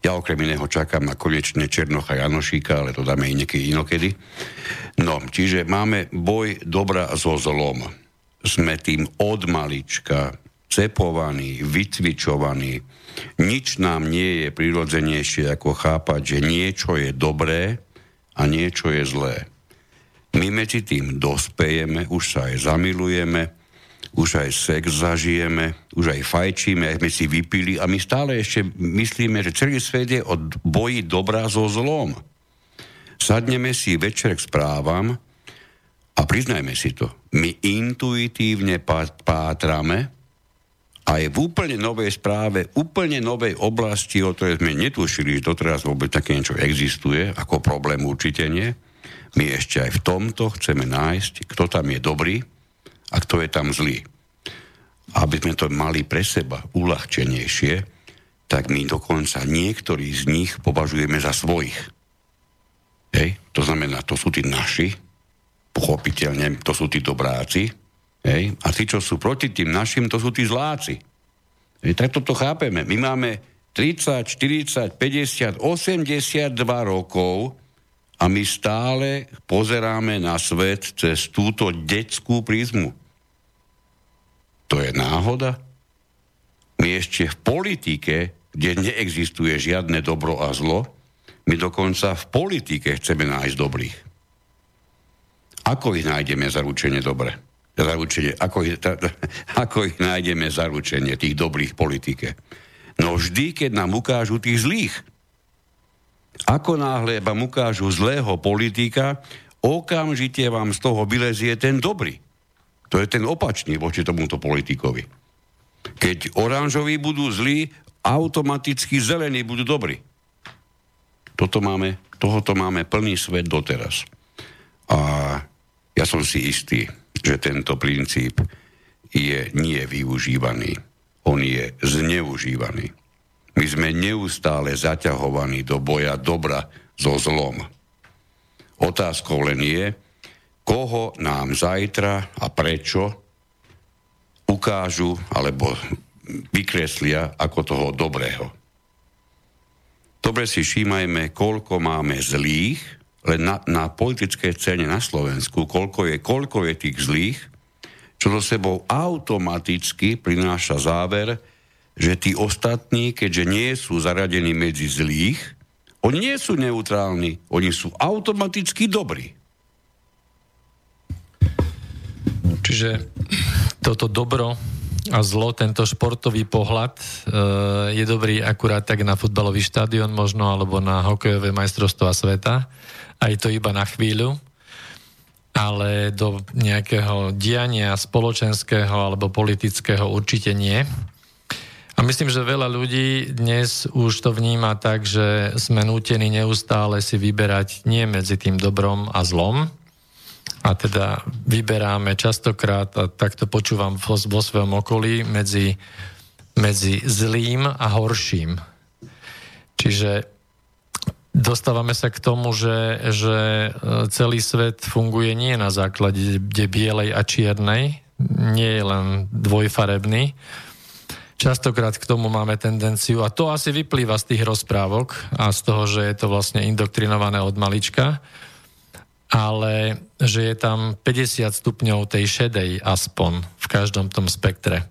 Speaker 1: Ja okrem iného čakám na konečne Černocha Janošíka, ale to dáme i niekedy inokedy. No, čiže máme boj dobra so zlom sme tým od malička cepovaní, vycvičovaní. Nič nám nie je prirodzenejšie ako chápať, že niečo je dobré a niečo je zlé. My medzi tým dospejeme, už sa aj zamilujeme, už aj sex zažijeme, už aj fajčíme, aj sme si vypili a my stále ešte myslíme, že celý svet je od boji dobrá so zlom. Sadneme si večer k správam a priznajme si to, my intuitívne pátrame aj v úplne novej správe, úplne novej oblasti, o ktorej sme netušili, že doteraz vôbec také niečo existuje, ako problém určite nie. My ešte aj v tomto chceme nájsť, kto tam je dobrý a kto je tam zlý. Aby sme to mali pre seba uľahčenejšie, tak my dokonca niektorí z nich považujeme za svojich. Hej? To znamená, to sú tí naši, pochopiteľne to sú tí dobráci, hej, a tí, čo sú proti tým našim, to sú tí zláci. Hej, tak toto chápeme. My máme 30, 40, 50, 82 rokov a my stále pozeráme na svet cez túto detskú prízmu. To je náhoda? My ešte v politike, kde neexistuje žiadne dobro a zlo, my dokonca v politike chceme nájsť dobrých. Ako ich nájdeme zaručenie dobre? Zaručenie, ako, ich, ta, ako ich nájdeme zaručenie tých dobrých politike? No vždy, keď nám ukážu tých zlých. Ako náhle vám ukážu zlého politika, okamžite vám z toho vylezie ten dobrý. To je ten opačný voči tomuto politikovi. Keď oranžoví budú zlí, automaticky zelení budú dobrí. Toto máme, tohoto máme plný svet doteraz. A ja som si istý, že tento princíp je nie využívaný. On je zneužívaný. My sme neustále zaťahovaní do boja dobra so zlom. Otázkou len je, koho nám zajtra a prečo ukážu alebo vykreslia ako toho dobrého. Dobre si všímajme, koľko máme zlých, len na, na politickej scéne na Slovensku, koľko je, koľko je tých zlých, čo do sebou automaticky prináša záver, že tí ostatní, keďže nie sú zaradení medzi zlých, oni nie sú neutrálni, oni sú automaticky dobrí.
Speaker 2: Čiže toto dobro a zlo, tento športový pohľad e, je dobrý akurát tak na futbalový štadión možno, alebo na hokejové majstrovstvá sveta. Aj to iba na chvíľu. Ale do nejakého diania spoločenského alebo politického určite nie. A myslím, že veľa ľudí dnes už to vníma tak, že sme nútení neustále si vyberať nie medzi tým dobrom a zlom, a teda vyberáme častokrát, a takto počúvam vo, vo svojom okolí, medzi, medzi zlým a horším. Čiže dostávame sa k tomu, že, že e, celý svet funguje nie na základe bielej a čiernej, nie je len dvojfarebný. Častokrát k tomu máme tendenciu, a to asi vyplýva z tých rozprávok a z toho, že je to vlastne indoktrinované od malička, ale že je tam 50 stupňov tej šedej aspoň v každom tom spektre.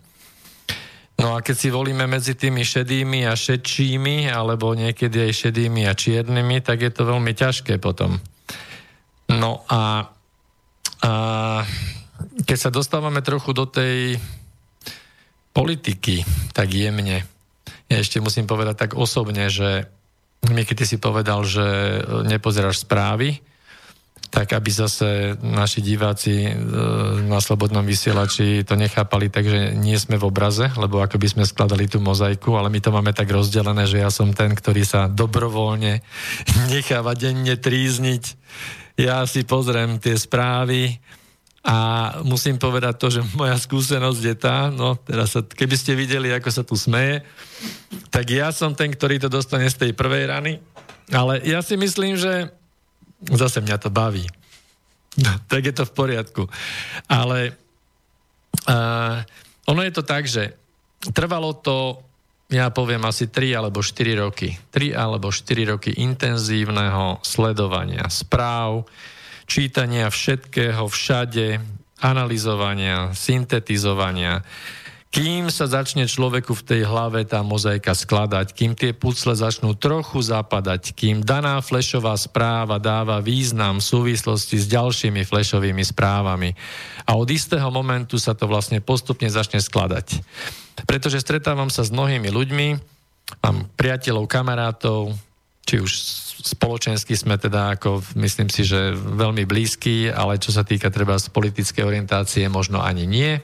Speaker 2: No a keď si volíme medzi tými šedými a šedčími, alebo niekedy aj šedými a čiernymi, tak je to veľmi ťažké potom. No a, a keď sa dostávame trochu do tej politiky, tak jemne, ja ešte musím povedať tak osobne, že keď si povedal, že nepozeráš správy, tak aby zase naši diváci e, na Slobodnom vysielači to nechápali tak, že nie sme v obraze, lebo ako by sme skladali tú mozaiku, ale my to máme tak rozdelené, že ja som ten, ktorý sa dobrovoľne (laughs) necháva denne trízniť. Ja si pozriem tie správy a musím povedať to, že moja skúsenosť je tá, no teraz sa, keby ste videli, ako sa tu smeje, tak ja som ten, ktorý to dostane z tej prvej rany, ale ja si myslím, že Zase mňa to baví. (laughs) Tak je to v poriadku. Ale uh, ono je to tak, že trvalo to, ja poviem asi 3 alebo 4 roky. 3 alebo 4 roky intenzívneho sledovania správ, čítania všetkého všade, analyzovania, syntetizovania, kým sa začne človeku v tej hlave tá mozaika skladať, kým tie pucle začnú trochu zapadať, kým daná flešová správa dáva význam v súvislosti s ďalšími flešovými správami. A od istého momentu sa to vlastne postupne začne skladať. Pretože stretávam sa s mnohými ľuďmi, mám priateľov, kamarátov, či už spoločensky sme teda ako, myslím si, že veľmi blízky, ale čo sa týka treba z politickej orientácie, možno ani nie.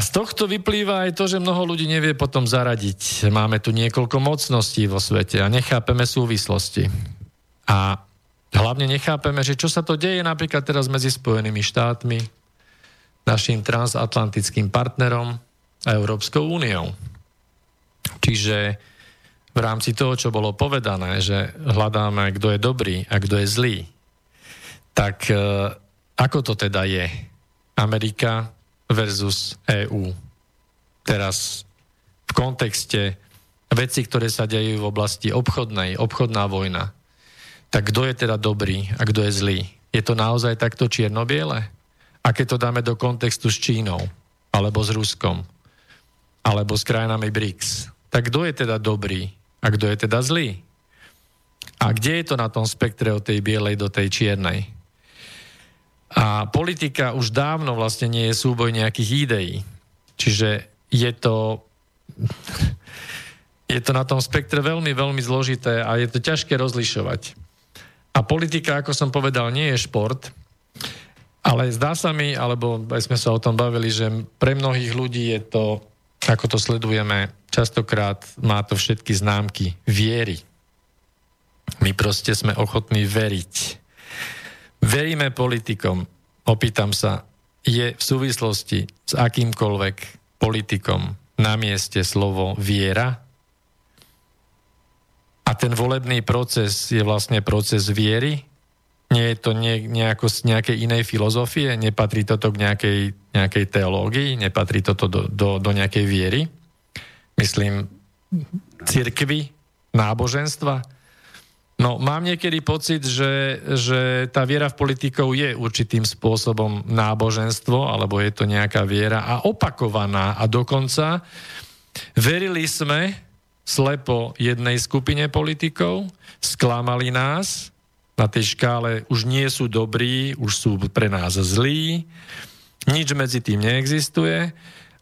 Speaker 2: Z tohto vyplýva aj to, že mnoho ľudí nevie potom zaradiť. Máme tu niekoľko mocností vo svete a nechápeme súvislosti. A hlavne nechápeme, že čo sa to deje napríklad teraz medzi Spojenými štátmi, našim transatlantickým partnerom a Európskou úniou. Čiže v rámci toho, čo bolo povedané, že hľadáme, kto je dobrý a kto je zlý, tak e, ako to teda je? Amerika versus EÚ. Teraz v kontexte veci, ktoré sa dejú v oblasti obchodnej, obchodná vojna. Tak kto je teda dobrý a kto je zlý? Je to naozaj takto čierno-biele? A keď to dáme do kontextu s Čínou, alebo s Ruskom, alebo s krajinami BRICS, tak kto je teda dobrý a kto je teda zlý? A kde je to na tom spektre od tej bielej do tej čiernej? A politika už dávno vlastne nie je súboj nejakých ideí. Čiže je to, (laughs) je to na tom spektre veľmi, veľmi zložité a je to ťažké rozlišovať. A politika, ako som povedal, nie je šport, ale zdá sa mi, alebo aj sme sa o tom bavili, že pre mnohých ľudí je to, ako to sledujeme, častokrát má to všetky známky viery. My proste sme ochotní veriť veríme politikom, opýtam sa, je v súvislosti s akýmkoľvek politikom na mieste slovo viera? A ten volebný proces je vlastne proces viery? Nie je to nie, nejako z nejakej inej filozofie? Nepatrí toto k nejakej, nejakej teológii? Nepatrí toto do, do, do nejakej viery? Myslím, cirkvy, náboženstva? No, mám niekedy pocit, že, že tá viera v politikov je určitým spôsobom náboženstvo, alebo je to nejaká viera a opakovaná. A dokonca verili sme, slepo jednej skupine politikov, sklamali nás, na tej škále už nie sú dobrí, už sú pre nás zlí, nič medzi tým neexistuje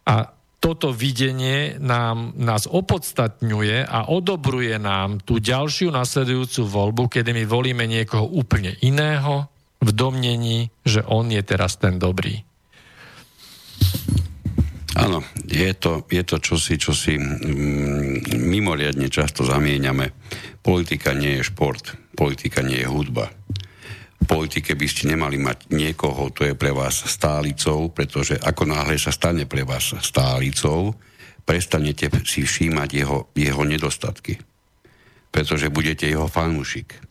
Speaker 2: a toto videnie nám, nás opodstatňuje a odobruje nám tú ďalšiu nasledujúcu voľbu, kedy my volíme niekoho úplne iného v domnení, že on je teraz ten dobrý.
Speaker 3: Áno, je to, je to čosi, čo si mm, mimoriadne často zamieňame. Politika nie je šport, politika nie je hudba. V politike by ste nemali mať niekoho, to je pre vás stálicou, pretože ako náhle sa stane pre vás stálicou, prestanete si všímať jeho, jeho nedostatky. Pretože budete jeho fanúšik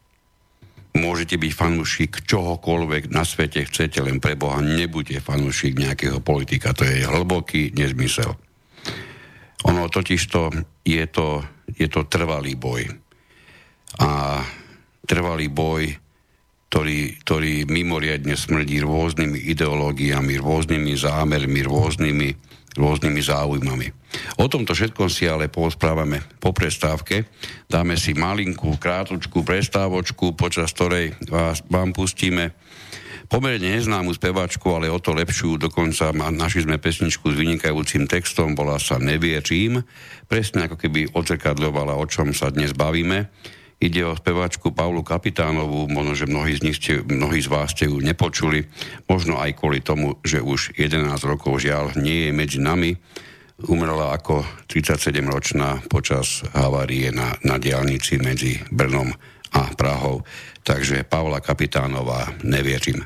Speaker 3: Môžete byť fanúšik čohokoľvek na svete chcete, len pre Boha nebuďte fanúšik nejakého politika. To je hlboký nezmysel. Ono totižto je to, je to trvalý boj. A trvalý boj, ktorý, ktorý mimoriadne smrdí rôznymi ideológiami, rôznymi zámermi, rôznymi rôznymi záujmami. O tomto všetkom si ale porozprávame po prestávke. Dáme si malinkú, krátučku prestávočku, počas ktorej vás, vám pustíme pomerne neznámu spevačku, ale o to lepšiu. Dokonca našli sme pesničku s vynikajúcim textom, volá sa Nevierím. Presne ako keby odzrkadľovala, o čom sa dnes bavíme. Ide o spevačku Paulu Kapitánovú, možno, že mnohí z, nich ste, mnohí z vás ste ju nepočuli, možno aj kvôli tomu, že už 11 rokov žiaľ nie je medzi nami. Umrela ako 37-ročná počas havárie na, na diálnici medzi Brnom a Prahou. Takže Paula Kapitánová, nevierim.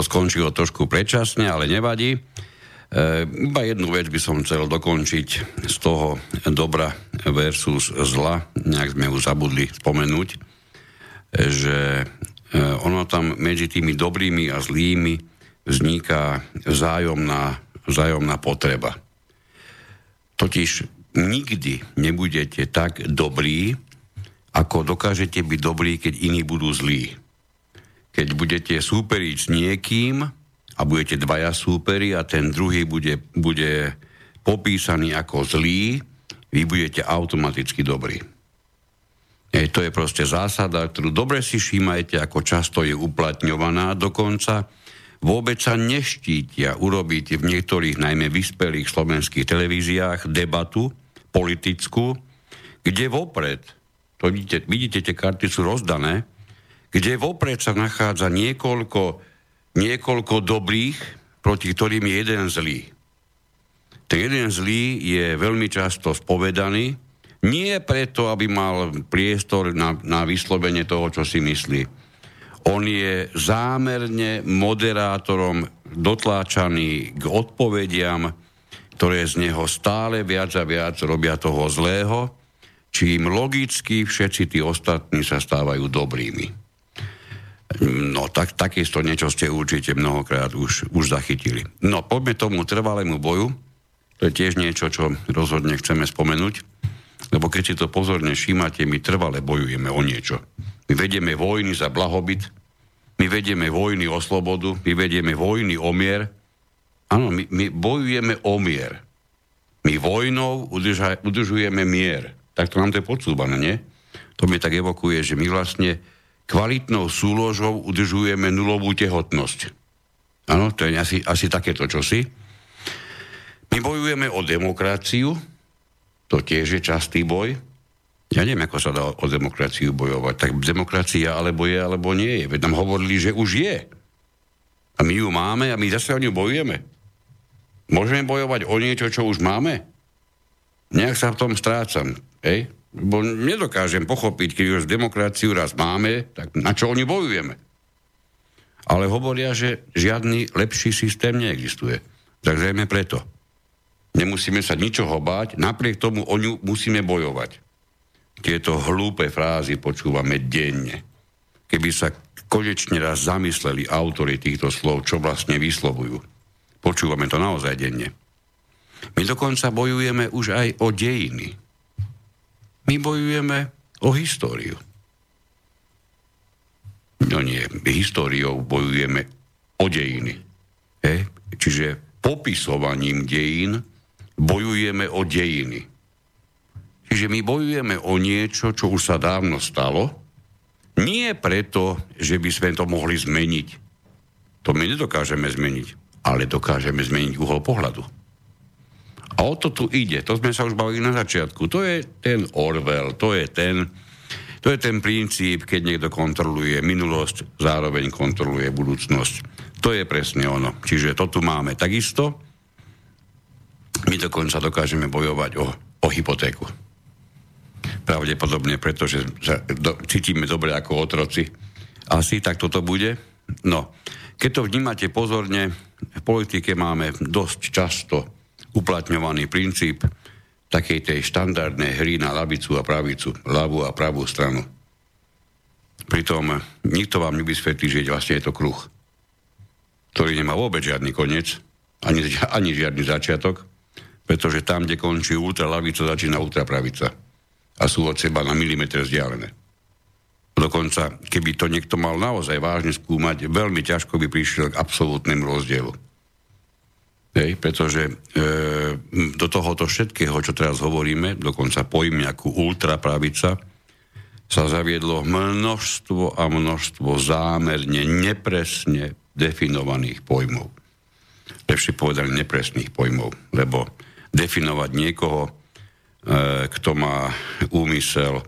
Speaker 1: To skončilo trošku predčasne, ale nevadí. E, iba jednu vec by som chcel dokončiť z toho dobra versus zla, nejak sme ju zabudli spomenúť, že e, ono tam medzi tými dobrými a zlými vzniká vzájomná, vzájomná potreba. Totiž nikdy nebudete tak dobrí, ako dokážete byť dobrí, keď iní budú zlí. Keď budete súperiť s niekým a budete dvaja súperi a ten druhý bude, bude popísaný ako zlý, vy budete automaticky dobrí. E, to je proste zásada, ktorú dobre si všímajte, ako často je uplatňovaná dokonca. Vôbec sa neštítia urobiť v niektorých najmä vyspelých slovenských televíziách debatu politickú, kde vopred to vidíte, vidíte, tie karty sú rozdané, kde vopred sa nachádza niekoľko, niekoľko dobrých, proti ktorým je jeden zlý. Ten jeden zlý je veľmi často spovedaný, nie preto, aby mal priestor na, na vyslovenie toho, čo si myslí. On je zámerne moderátorom dotláčaný k odpovediam, ktoré z neho stále viac a viac robia toho zlého čím logicky všetci tí ostatní sa stávajú dobrými. No, tak, takisto niečo ste určite mnohokrát už, už zachytili. No, poďme tomu trvalému boju. To je tiež niečo, čo rozhodne chceme spomenúť. Lebo keď si to pozorne všímate, my trvale bojujeme o niečo. My vedieme vojny za blahobyt, my vedieme vojny o slobodu, my vedieme vojny o mier. Áno, my, my bojujeme o mier. My vojnou udrža, udržujeme mier tak to nám to je podsúbané, nie? To mi tak evokuje, že my vlastne kvalitnou súložou udržujeme nulovú tehotnosť. Áno, to je asi, asi takéto čosi. My bojujeme o demokraciu, to tiež je častý boj. Ja neviem, ako sa dá o demokraciu bojovať. Tak demokracia alebo je, alebo nie je. Veď nám hovorili, že už je. A my ju máme a my zase o ňu bojujeme. Môžeme bojovať o niečo, čo už máme? Nejak sa v tom strácam. Hej? Bo nedokážem pochopiť, keď už demokraciu raz máme, tak na čo oni bojujeme? Ale hovoria, že žiadny lepší systém neexistuje. Tak zrejme preto. Nemusíme sa ničoho báť, napriek tomu o ňu musíme bojovať. Tieto hlúpe frázy počúvame denne. Keby sa konečne raz zamysleli autory týchto slov, čo vlastne vyslovujú. Počúvame to naozaj denne. My dokonca bojujeme už aj o dejiny. My bojujeme o históriu. No nie, históriou bojujeme o dejiny. He? Čiže popisovaním dejín bojujeme o dejiny. Čiže my bojujeme o niečo, čo už sa dávno stalo, nie preto, že by sme to mohli zmeniť. To my nedokážeme zmeniť, ale dokážeme zmeniť uhol pohľadu. A o to tu ide, to sme sa už bavili na začiatku. To je ten Orwell, to je ten, to je ten princíp, keď niekto kontroluje minulosť, zároveň kontroluje budúcnosť. To je presne ono. Čiže to tu máme takisto. My dokonca dokážeme bojovať o, o hypotéku. Pravdepodobne, pretože sa do, cítime dobre ako otroci. Asi tak toto bude. No, keď to vnímate pozorne, v politike máme dosť často uplatňovaný princíp takej tej štandardnej hry na lavicu a pravicu, ľavú a pravú stranu. Pritom nikto vám nevysvetlí, že vlastne je to kruh, ktorý nemá vôbec žiadny koniec, ani, (laughs) ani žiadny začiatok, pretože tam, kde končí ultralavica, začína ultrapravica a sú od seba na milimetre vzdialené. Dokonca, keby to niekto mal naozaj vážne skúmať, veľmi ťažko by prišiel k absolútnemu rozdielu. Hej, pretože e, do tohoto všetkého, čo teraz hovoríme, dokonca pojmy ako ultrapravica, sa zaviedlo množstvo a množstvo zámerne, nepresne definovaných pojmov. Lepšie povedali nepresných pojmov, lebo definovať niekoho, e, kto má úmysel e,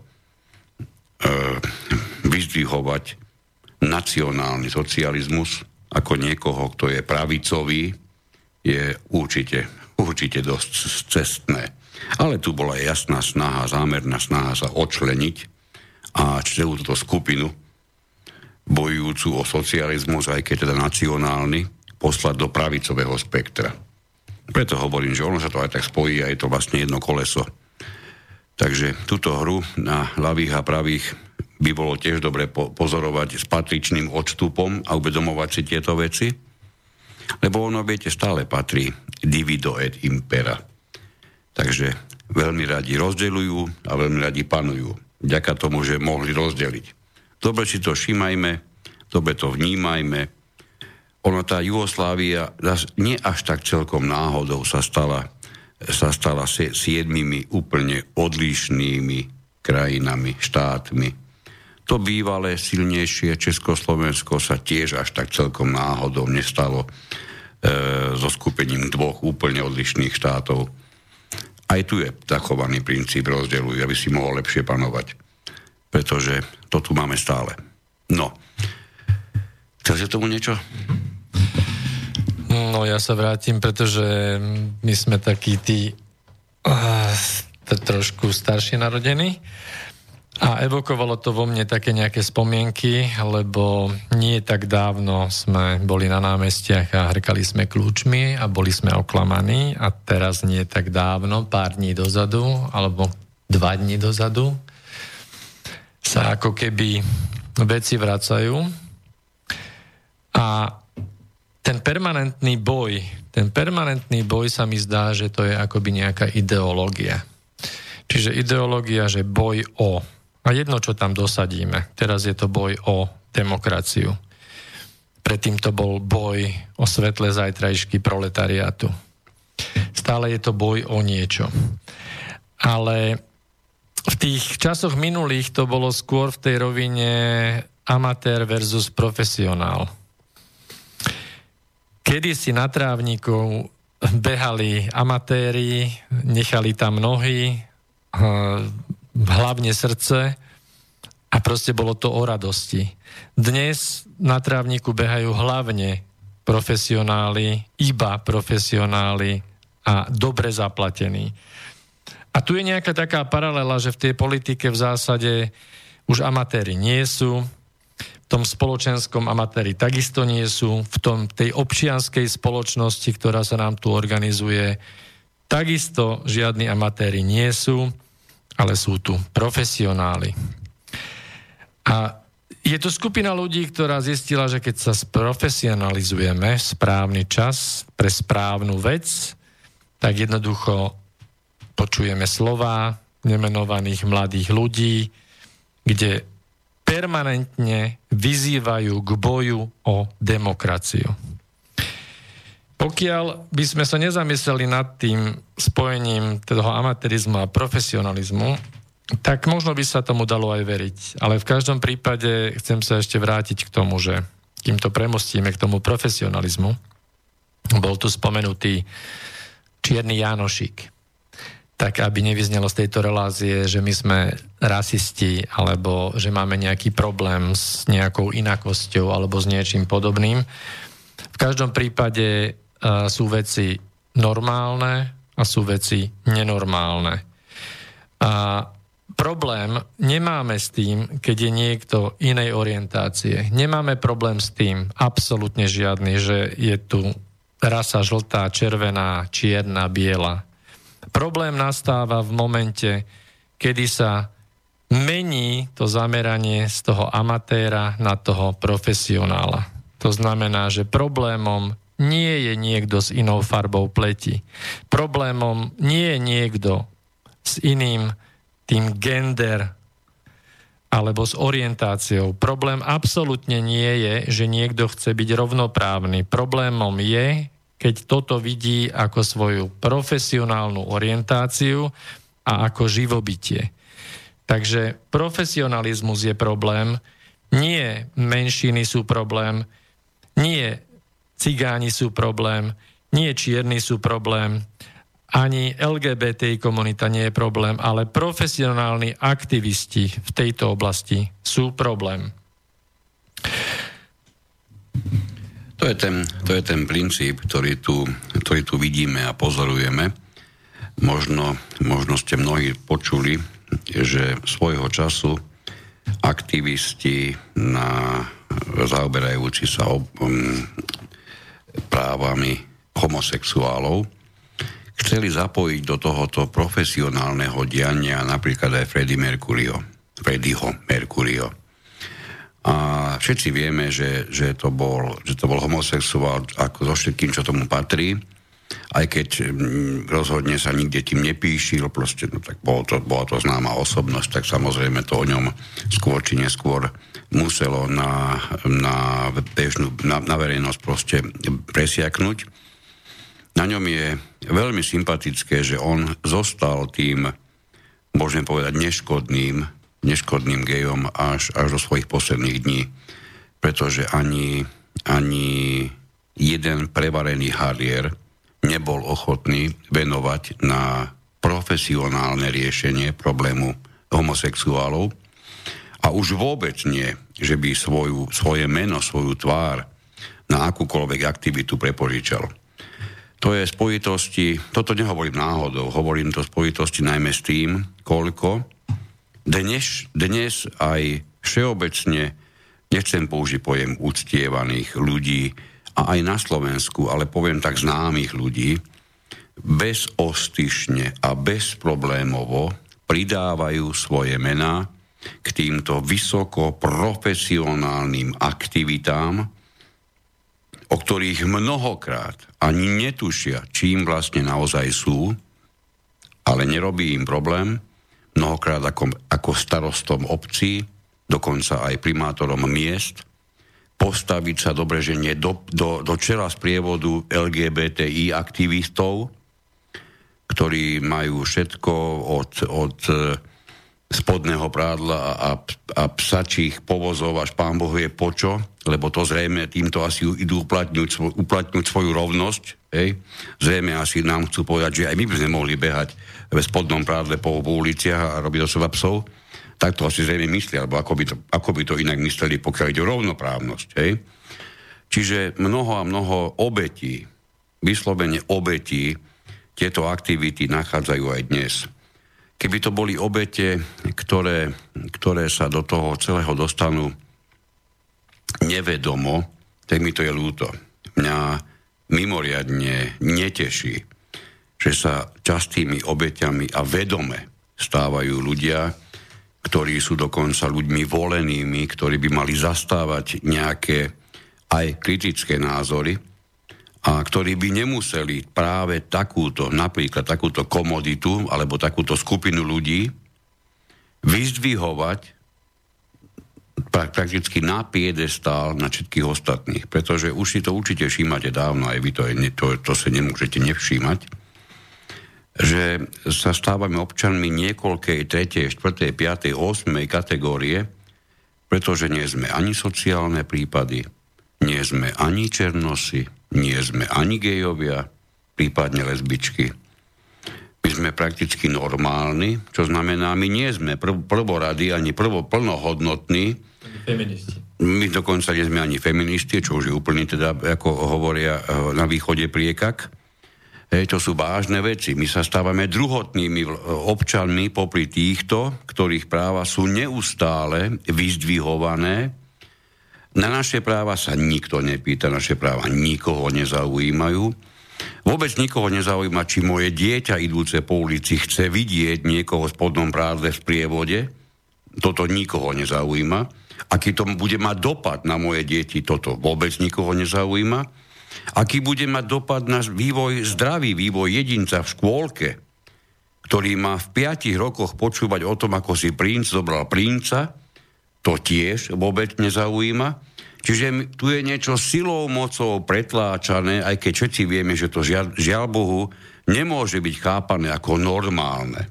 Speaker 1: vyzdvihovať nacionálny socializmus ako niekoho, kto je pravicový, je určite, určite dosť cestné. Ale tu bola jasná snaha, zámerná snaha sa odčleniť a celú túto skupinu bojujúcu o socializmus, aj keď teda nacionálny, poslať do pravicového spektra. Preto hovorím, že ono sa to aj tak spojí a je to vlastne jedno koleso. Takže túto hru na ľavých a pravých by bolo tiež dobre pozorovať s patričným odstupom a uvedomovať si tieto veci, lebo ono, viete, stále patrí divido et impera. Takže veľmi radi rozdeľujú a veľmi radi panujú. Ďaká tomu, že mohli rozdeliť. Dobre si to všímajme, dobre to vnímajme, ono tá Jugoslávia nie až tak celkom náhodou sa stala, sa stala siedmimi úplne odlišnými krajinami, štátmi. To bývalé silnejšie Československo sa tiež až tak celkom náhodou nestalo e, so skupením dvoch úplne odlišných štátov. Aj tu je zachovaný princíp rozdeluj, aby si mohol lepšie panovať. Pretože to tu máme stále. No. Chcete tomu niečo?
Speaker 2: No ja sa vrátim, pretože my sme takí tí uh, trošku staršie narodení a evokovalo to vo mne také nejaké spomienky, lebo nie tak dávno sme boli na námestiach a hrkali sme kľúčmi a boli sme oklamaní a teraz nie tak dávno, pár dní dozadu alebo dva dní dozadu sa ako keby veci vracajú a ten permanentný boj, ten permanentný boj sa mi zdá, že to je akoby nejaká ideológia. Čiže ideológia, že boj o. A jedno, čo tam dosadíme. Teraz je to boj o demokraciu. Predtým to bol boj o svetle zajtrajšky proletariátu. Stále je to boj o niečo. Ale v tých časoch minulých to bolo skôr v tej rovine amatér versus profesionál Kedy si na trávniku behali amatéri, nechali tam nohy, hlavne srdce a proste bolo to o radosti. Dnes na trávniku behajú hlavne profesionáli, iba profesionáli a dobre zaplatení. A tu je nejaká taká paralela, že v tej politike v zásade už amatéri nie sú, tom spoločenskom amatéri takisto nie sú, v tom, tej občianskej spoločnosti, ktorá sa nám tu organizuje, takisto žiadni amatéri nie sú, ale sú tu profesionáli. A je to skupina ľudí, ktorá zistila, že keď sa sprofesionalizujeme v správny čas pre správnu vec, tak jednoducho počujeme slova nemenovaných mladých ľudí, kde permanentne vyzývajú k boju o demokraciu. Pokiaľ by sme sa nezamysleli nad tým spojením toho amatérizmu a profesionalizmu, tak možno by sa tomu dalo aj veriť. Ale v každom prípade chcem sa ešte vrátiť k tomu, že kým to premostíme k tomu profesionalizmu, bol tu spomenutý Čierny Jánošík tak aby nevyznelo z tejto relázie, že my sme rasisti alebo že máme nejaký problém s nejakou inakosťou alebo s niečím podobným. V každom prípade sú veci normálne a sú veci nenormálne. A problém nemáme s tým, keď je niekto inej orientácie. Nemáme problém s tým, absolútne žiadny, že je tu rasa žltá, červená, čierna, biela Problém nastáva v momente, kedy sa mení to zameranie z toho amatéra na toho profesionála. To znamená, že problémom nie je niekto s inou farbou pleti. Problémom nie je niekto s iným tým gender alebo s orientáciou. Problém absolútne nie je, že niekto chce byť rovnoprávny. Problémom je, keď toto vidí ako svoju profesionálnu orientáciu a ako živobytie. Takže profesionalizmus je problém, nie menšiny sú problém, nie cigáni sú problém, nie čierni sú problém, ani LGBTI komunita nie je problém, ale profesionálni aktivisti v tejto oblasti sú problém.
Speaker 1: To je ten, to je ten princíp, ktorý tu, ktorý tu vidíme a pozorujeme. Možno, možno ste mnohí počuli, že svojho času aktivisti na zaoberajúci sa ob, um, právami homosexuálov, chceli zapojiť do tohoto profesionálneho diania napríklad aj Freddie Mercurio, Freddieho Mercurio. A všetci vieme, že, že, to bol, že to bol homosexuál ako so všetkým, čo tomu patrí aj keď mm, rozhodne sa nikde tým nepíšil, proste, no tak bolo to, bola to známa osobnosť, tak samozrejme to o ňom skôr či neskôr muselo na, na, bežnú, na, na verejnosť proste presiaknúť. Na ňom je veľmi sympatické, že on zostal tým, môžem povedať, neškodným, neškodným gejom až, až do svojich posledných dní. Pretože ani, ani jeden prevarený harier nebol ochotný venovať na profesionálne riešenie problému homosexuálov a už vôbec nie, že by svoju, svoje meno, svoju tvár na akúkoľvek aktivitu prepožičal. To je spojitosti, toto nehovorím náhodou, hovorím to spojitosti najmä s tým, koľko dnes, dnes aj všeobecne, nechcem použiť pojem uctievaných ľudí, a aj na Slovensku, ale poviem tak známych ľudí, bezostyšne a bezproblémovo pridávajú svoje mená k týmto vysoko profesionálnym aktivitám, o ktorých mnohokrát ani netušia, čím vlastne naozaj sú, ale nerobí im problém, mnohokrát ako, ako starostom obcí, dokonca aj primátorom miest – postaviť sa dobre, že nie do, do, do čela z prievodu LGBTI aktivistov, ktorí majú všetko od, od spodného prádla a, a psačích povozov až pán Boh je počo, lebo to zrejme týmto asi idú uplatňuť, uplatňuť svoju rovnosť. Hej. Zrejme asi nám chcú povedať, že aj my by sme mohli behať v spodnom prádle po, po uliciach a robiť do seba psov tak to asi zrejme myslia, alebo ako by to, ako by to inak mysleli, pokiaľ ide o rovnoprávnosť. Hej? Čiže mnoho a mnoho obetí, vyslovene obetí, tieto aktivity nachádzajú aj dnes. Keby to boli obete, ktoré, ktoré sa do toho celého dostanú nevedomo, tak mi to je ľúto. Mňa mimoriadne neteší, že sa častými obeťami a vedome stávajú ľudia, ktorí sú dokonca ľuďmi volenými, ktorí by mali zastávať nejaké aj kritické názory a ktorí by nemuseli práve takúto, napríklad takúto komoditu alebo takúto skupinu ľudí vyzdvihovať prakticky na piedestál na všetkých ostatných. Pretože už si to určite všímate dávno, aj vy to, to, to sa nemôžete nevšímať že sa stávame občanmi niekoľkej, tretej, štvrtej, piatej, osmej kategórie, pretože nie sme ani sociálne prípady, nie sme ani černosy, nie sme ani gejovia, prípadne lesbičky. My sme prakticky normálni, čo znamená, my nie sme prv, prvorady ani prvo plnohodnotní.
Speaker 4: Feministi.
Speaker 1: My dokonca nie sme ani feministi, čo už je úplne teda, ako hovoria eh, na východe priekak Hej, to sú vážne veci. My sa stávame druhotnými občanmi popri týchto, ktorých práva sú neustále vyzdvihované. Na naše práva sa nikto nepýta, naše práva nikoho nezaujímajú. Vôbec nikoho nezaujíma, či moje dieťa idúce po ulici chce vidieť niekoho v spodnom prádle v prievode. Toto nikoho nezaujíma. Aký to bude mať dopad na moje deti, toto vôbec nikoho nezaujíma aký bude mať dopad na vývoj, zdravý vývoj jedinca v škôlke, ktorý má v 5 rokoch počúvať o tom, ako si princ zobral princa, to tiež vôbec nezaujíma. Čiže tu je niečo silou, mocou pretláčané, aj keď všetci vieme, že to žiaľ, žiaľ Bohu nemôže byť chápané ako normálne.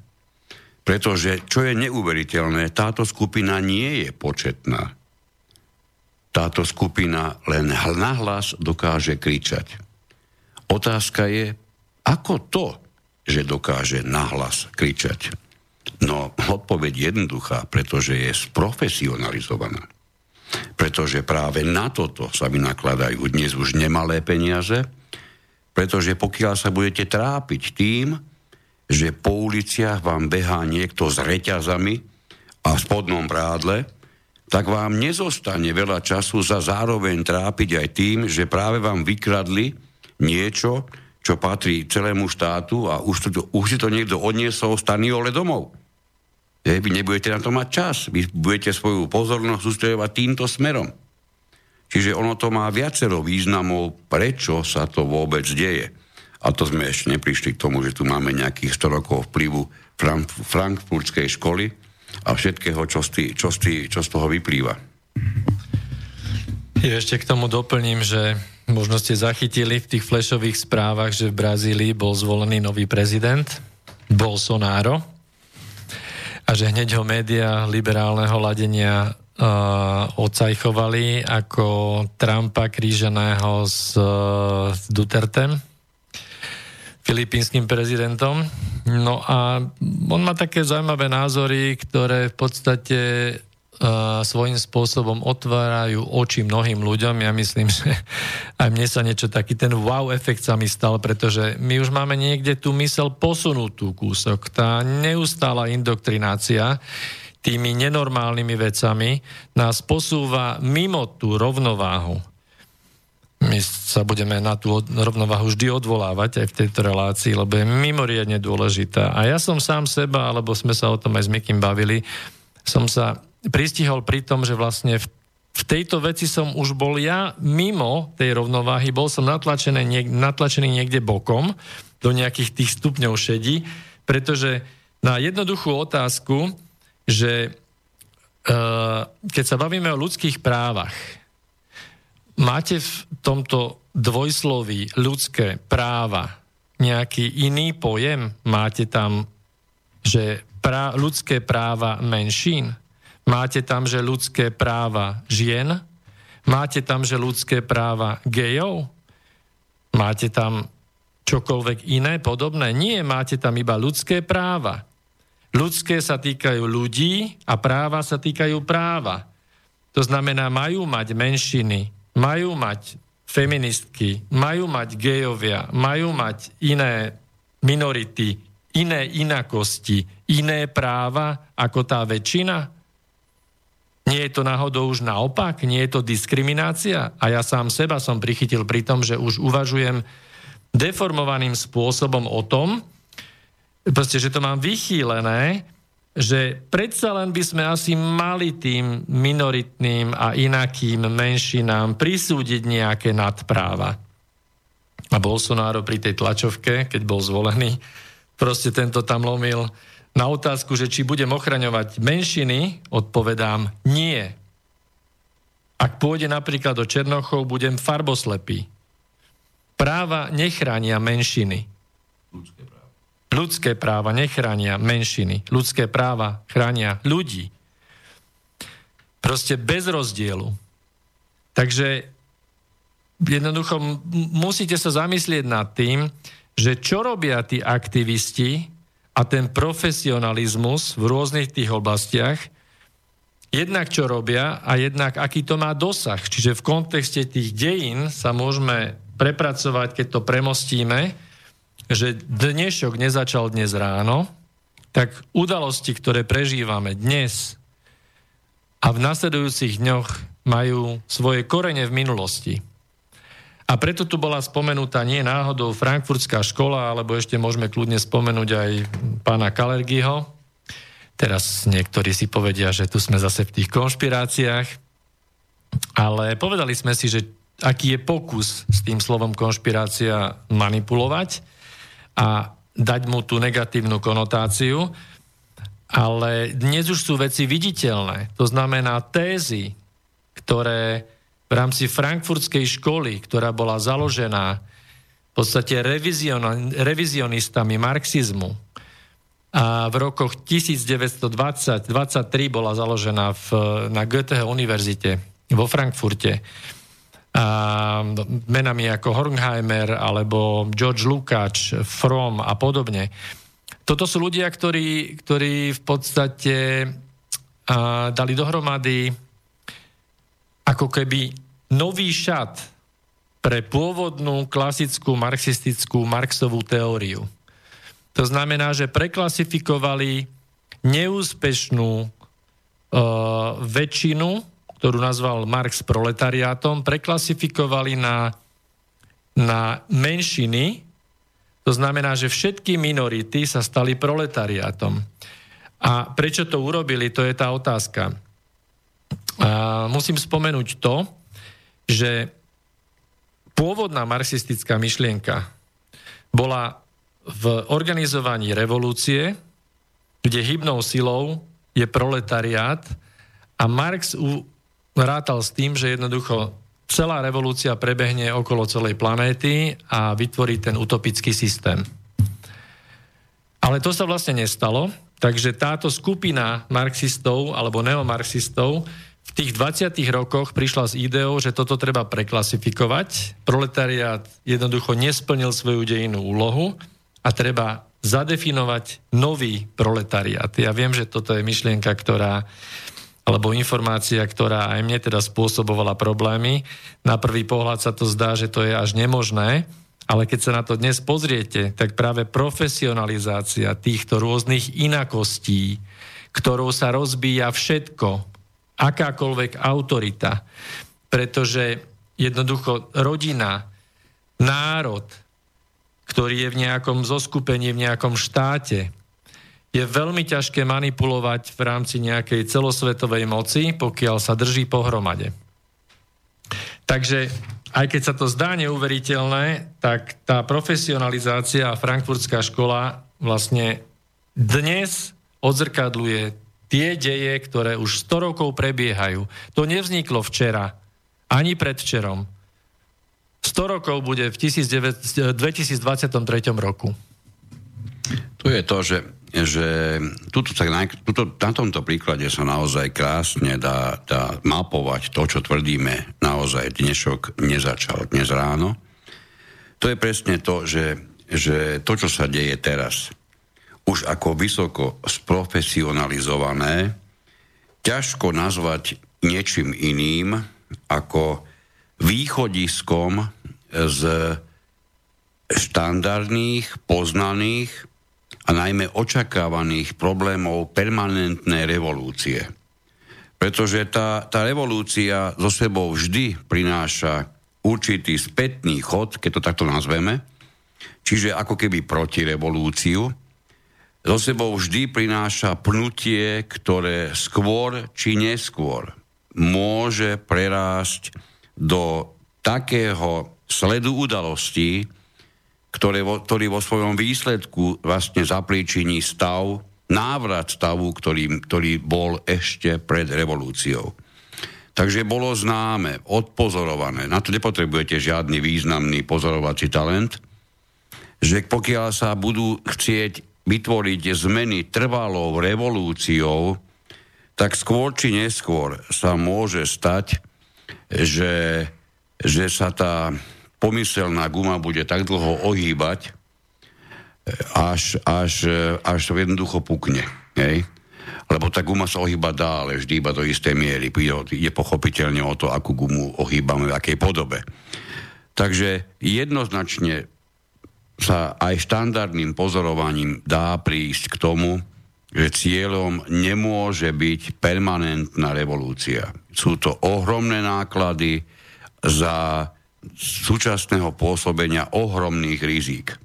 Speaker 1: Pretože, čo je neuveriteľné, táto skupina nie je početná táto skupina len nahlas dokáže kričať. Otázka je, ako to, že dokáže nahlas kričať? No, odpoveď jednoduchá, pretože je sprofesionalizovaná. Pretože práve na toto sa vynakladajú dnes už nemalé peniaze, pretože pokiaľ sa budete trápiť tým, že po uliciach vám behá niekto s reťazami a spodnom brádle, tak vám nezostane veľa času sa zároveň trápiť aj tým, že práve vám vykradli niečo, čo patrí celému štátu a už, to, už si to niekto odniesol z Taniole domov. Je, vy nebudete na to mať čas. Vy budete svoju pozornosť sústredovať týmto smerom. Čiže ono to má viacero významov, prečo sa to vôbec deje. A to sme ešte neprišli k tomu, že tu máme nejakých 100 rokov vplyvu frankfurtskej školy a všetkého, čo z, čo, z čo z toho vyplýva.
Speaker 2: Ja ešte k tomu doplním, že možno ste zachytili v tých flashových správach, že v Brazílii bol zvolený nový prezident, Bolsonaro, a že hneď ho média liberálneho ladenia uh, ocajchovali ako Trumpa kríženého s, uh, Dutertem, filipínskym prezidentom. No a on má také zaujímavé názory, ktoré v podstate svojím spôsobom otvárajú oči mnohým ľuďom. Ja myslím, že aj mne sa niečo taký ten wow efekt sa mi stal, pretože my už máme niekde tú mysel posunutú kúsok. Tá neustála indoktrinácia tými nenormálnymi vecami nás posúva mimo tú rovnováhu my sa budeme na tú rovnováhu vždy odvolávať aj v tejto relácii, lebo je mimoriadne dôležitá. A ja som sám seba, alebo sme sa o tom aj s Mikým bavili, som sa pristihol pri tom, že vlastne v, v tejto veci som už bol ja mimo tej rovnováhy, bol som natlačený, niek, natlačený niekde bokom do nejakých tých stupňov šedí, pretože na jednoduchú otázku, že uh, keď sa bavíme o ľudských právach, Máte v tomto dvojsloví ľudské práva nejaký iný pojem? Máte tam, že pra, ľudské práva menšín? Máte tam, že ľudské práva žien? Máte tam, že ľudské práva gejov? Máte tam čokoľvek iné podobné? Nie, máte tam iba ľudské práva. Ľudské sa týkajú ľudí a práva sa týkajú práva. To znamená, majú mať menšiny majú mať feministky, majú mať gejovia, majú mať iné minority, iné inakosti, iné práva ako tá väčšina? Nie je to náhodou už naopak? Nie je to diskriminácia? A ja sám seba som prichytil pri tom, že už uvažujem deformovaným spôsobom o tom, proste, že to mám vychýlené, že predsa len by sme asi mali tým minoritným a inakým menšinám prisúdiť nejaké nadpráva. A Bolsonaro pri tej tlačovke, keď bol zvolený, proste tento tam lomil na otázku, že či budem ochraňovať menšiny, odpovedám nie. Ak pôjde napríklad do Černochov, budem farboslepý. Práva nechránia menšiny. Ľudské práva. Ľudské práva nechránia menšiny. Ľudské práva chránia ľudí. Proste bez rozdielu. Takže jednoducho musíte sa zamyslieť nad tým, že čo robia tí aktivisti a ten profesionalizmus v rôznych tých oblastiach, jednak čo robia a jednak aký to má dosah. Čiže v kontexte tých dejín sa môžeme prepracovať, keď to premostíme, že dnešok nezačal dnes ráno, tak udalosti, ktoré prežívame dnes a v nasledujúcich dňoch majú svoje korene v minulosti. A preto tu bola spomenutá nie náhodou frankfurtská škola, alebo ešte môžeme kľudne spomenúť aj pána Kalergyho. Teraz niektorí si povedia, že tu sme zase v tých konšpiráciách. Ale povedali sme si, že aký je pokus s tým slovom konšpirácia manipulovať a dať mu tú negatívnu konotáciu, ale dnes už sú veci viditeľné. To znamená tézy, ktoré v rámci frankfurtskej školy, ktorá bola založená v podstate revizion, revizionistami marxizmu a v rokoch 1920-23 bola založená v, na Goetheho univerzite vo Frankfurte a menami ako Hornheimer alebo George Lukács, From a podobne. Toto sú ľudia, ktorí, ktorí v podstate a, dali dohromady ako keby nový šat pre pôvodnú klasickú marxistickú Marxovú teóriu. To znamená, že preklasifikovali neúspešnú väčšinu, ktorú nazval Marx proletariátom, preklasifikovali na, na menšiny, to znamená, že všetky minority sa stali proletariátom. A prečo to urobili, to je tá otázka. Musím spomenúť to, že pôvodná marxistická myšlienka bola v organizovaní revolúcie, kde hybnou silou je proletariát a Marx rátal s tým, že jednoducho celá revolúcia prebehne okolo celej planéty a vytvorí ten utopický systém. Ale to sa vlastne nestalo, takže táto skupina marxistov alebo neomarxistov tých 20. rokoch prišla s ideou, že toto treba preklasifikovať. Proletariát jednoducho nesplnil svoju dejinú úlohu a treba zadefinovať nový proletariát. Ja viem, že toto je myšlienka, ktorá alebo informácia, ktorá aj mne teda spôsobovala problémy. Na prvý pohľad sa to zdá, že to je až nemožné, ale keď sa na to dnes pozriete, tak práve profesionalizácia týchto rôznych inakostí, ktorou sa rozbíja všetko, akákoľvek autorita, pretože jednoducho rodina, národ, ktorý je v nejakom zoskupení, v nejakom štáte, je veľmi ťažké manipulovať v rámci nejakej celosvetovej moci, pokiaľ sa drží pohromade. Takže aj keď sa to zdá neuveriteľné, tak tá profesionalizácia a frankfurtská škola vlastne dnes odzrkadluje tie deje, ktoré už 100 rokov prebiehajú. To nevzniklo včera, ani predvčerom. 100 rokov bude v 2023 roku.
Speaker 1: Tu je to, že, že tuto, na, tuto, na tomto príklade sa naozaj krásne dá, dá mapovať to, čo tvrdíme naozaj dnešok nezačal dnes ráno. To je presne to, že, že to, čo sa deje teraz, už ako vysoko sprofesionalizované, ťažko nazvať niečím iným ako východiskom z štandardných, poznaných a najmä očakávaných problémov permanentnej revolúcie. Pretože tá, tá revolúcia zo sebou vždy prináša určitý spätný chod, keď to takto nazveme, čiže ako keby proti zo sebou vždy prináša pnutie, ktoré skôr či neskôr môže prerásť do takého sledu udalostí, ktoré vo, ktorý vo svojom výsledku vlastne zapríčiní stav, návrat stavu, ktorý, ktorý bol ešte pred revolúciou. Takže bolo známe, odpozorované, na to nepotrebujete žiadny významný pozorovací talent, že pokiaľ sa budú chcieť vytvoriť zmeny trvalou revolúciou, tak skôr či neskôr sa môže stať, že, že sa tá pomyselná guma bude tak dlho ohýbať, až, až, až to jednoducho pukne. Hej? Lebo tá guma sa ohýba dá, ale vždy iba do istej miery. Je pochopiteľne o to, akú gumu ohýbame, v akej podobe. Takže jednoznačne sa aj štandardným pozorovaním dá prísť k tomu, že cieľom nemôže byť permanentná revolúcia. Sú to ohromné náklady za súčasného pôsobenia ohromných rizík.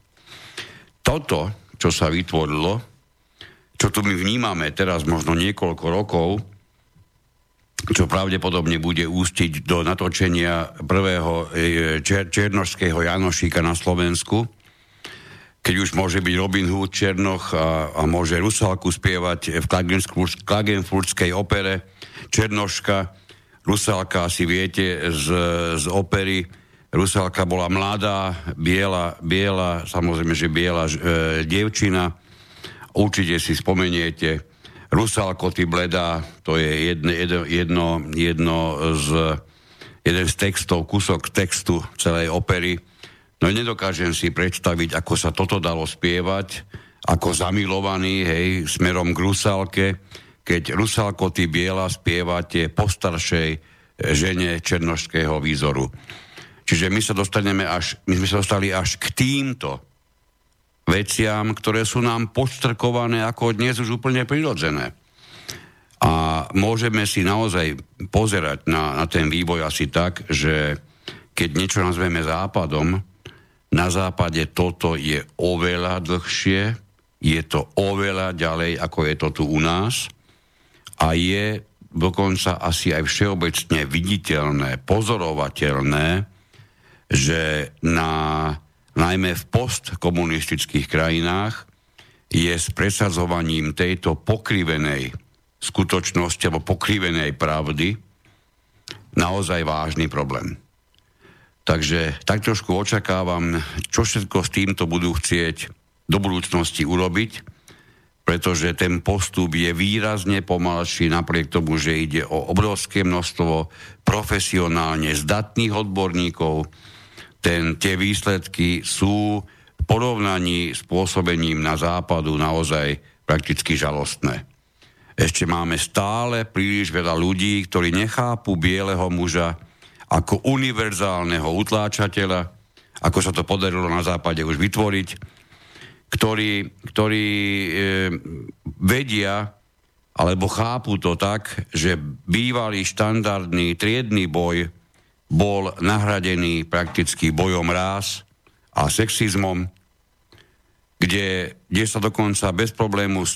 Speaker 1: Toto, čo sa vytvorilo, čo tu my vnímame teraz možno niekoľko rokov, čo pravdepodobne bude ústiť do natočenia prvého e, čer- černošského Janošíka na Slovensku, keď už môže byť Robin Hood Černoch a, a môže Rusalku spievať v Klagenfurtskej opere Černoška. Rusalka asi viete z, z opery. Rusalka bola mladá, biela, biela samozrejme, že biela e, dievčina. Určite si spomeniete. Rusalko, ty bledá, to je jedno, jedno, jedno, z, jeden z textov, kúsok textu celej opery No nedokážem si predstaviť, ako sa toto dalo spievať, ako zamilovaný, hej, smerom k Rusalke, keď Rusalko ty biela spievate po staršej e, žene černošského výzoru. Čiže my sa dostaneme až, my sme sa dostali až k týmto veciam, ktoré sú nám podstrkované ako dnes už úplne prirodzené. A môžeme si naozaj pozerať na, na ten vývoj asi tak, že keď niečo nazveme západom, na západe toto je oveľa dlhšie, je to oveľa ďalej, ako je to tu u nás a je dokonca asi aj všeobecne viditeľné, pozorovateľné, že na, najmä v postkomunistických krajinách je s presadzovaním tejto pokrivenej skutočnosti alebo pokrivenej pravdy naozaj vážny problém. Takže tak trošku očakávam, čo všetko s týmto budú chcieť do budúcnosti urobiť, pretože ten postup je výrazne pomalší napriek tomu, že ide o obrovské množstvo profesionálne zdatných odborníkov. Ten, tie výsledky sú v porovnaní s pôsobením na západu naozaj prakticky žalostné. Ešte máme stále príliš veľa ľudí, ktorí nechápu bieleho muža ako univerzálneho utláčateľa, ako sa to podarilo na západe už vytvoriť, ktorí, ktorí e, vedia alebo chápu to tak, že bývalý štandardný triedny boj bol nahradený prakticky bojom rás a sexizmom, kde, kde sa dokonca bez problému e,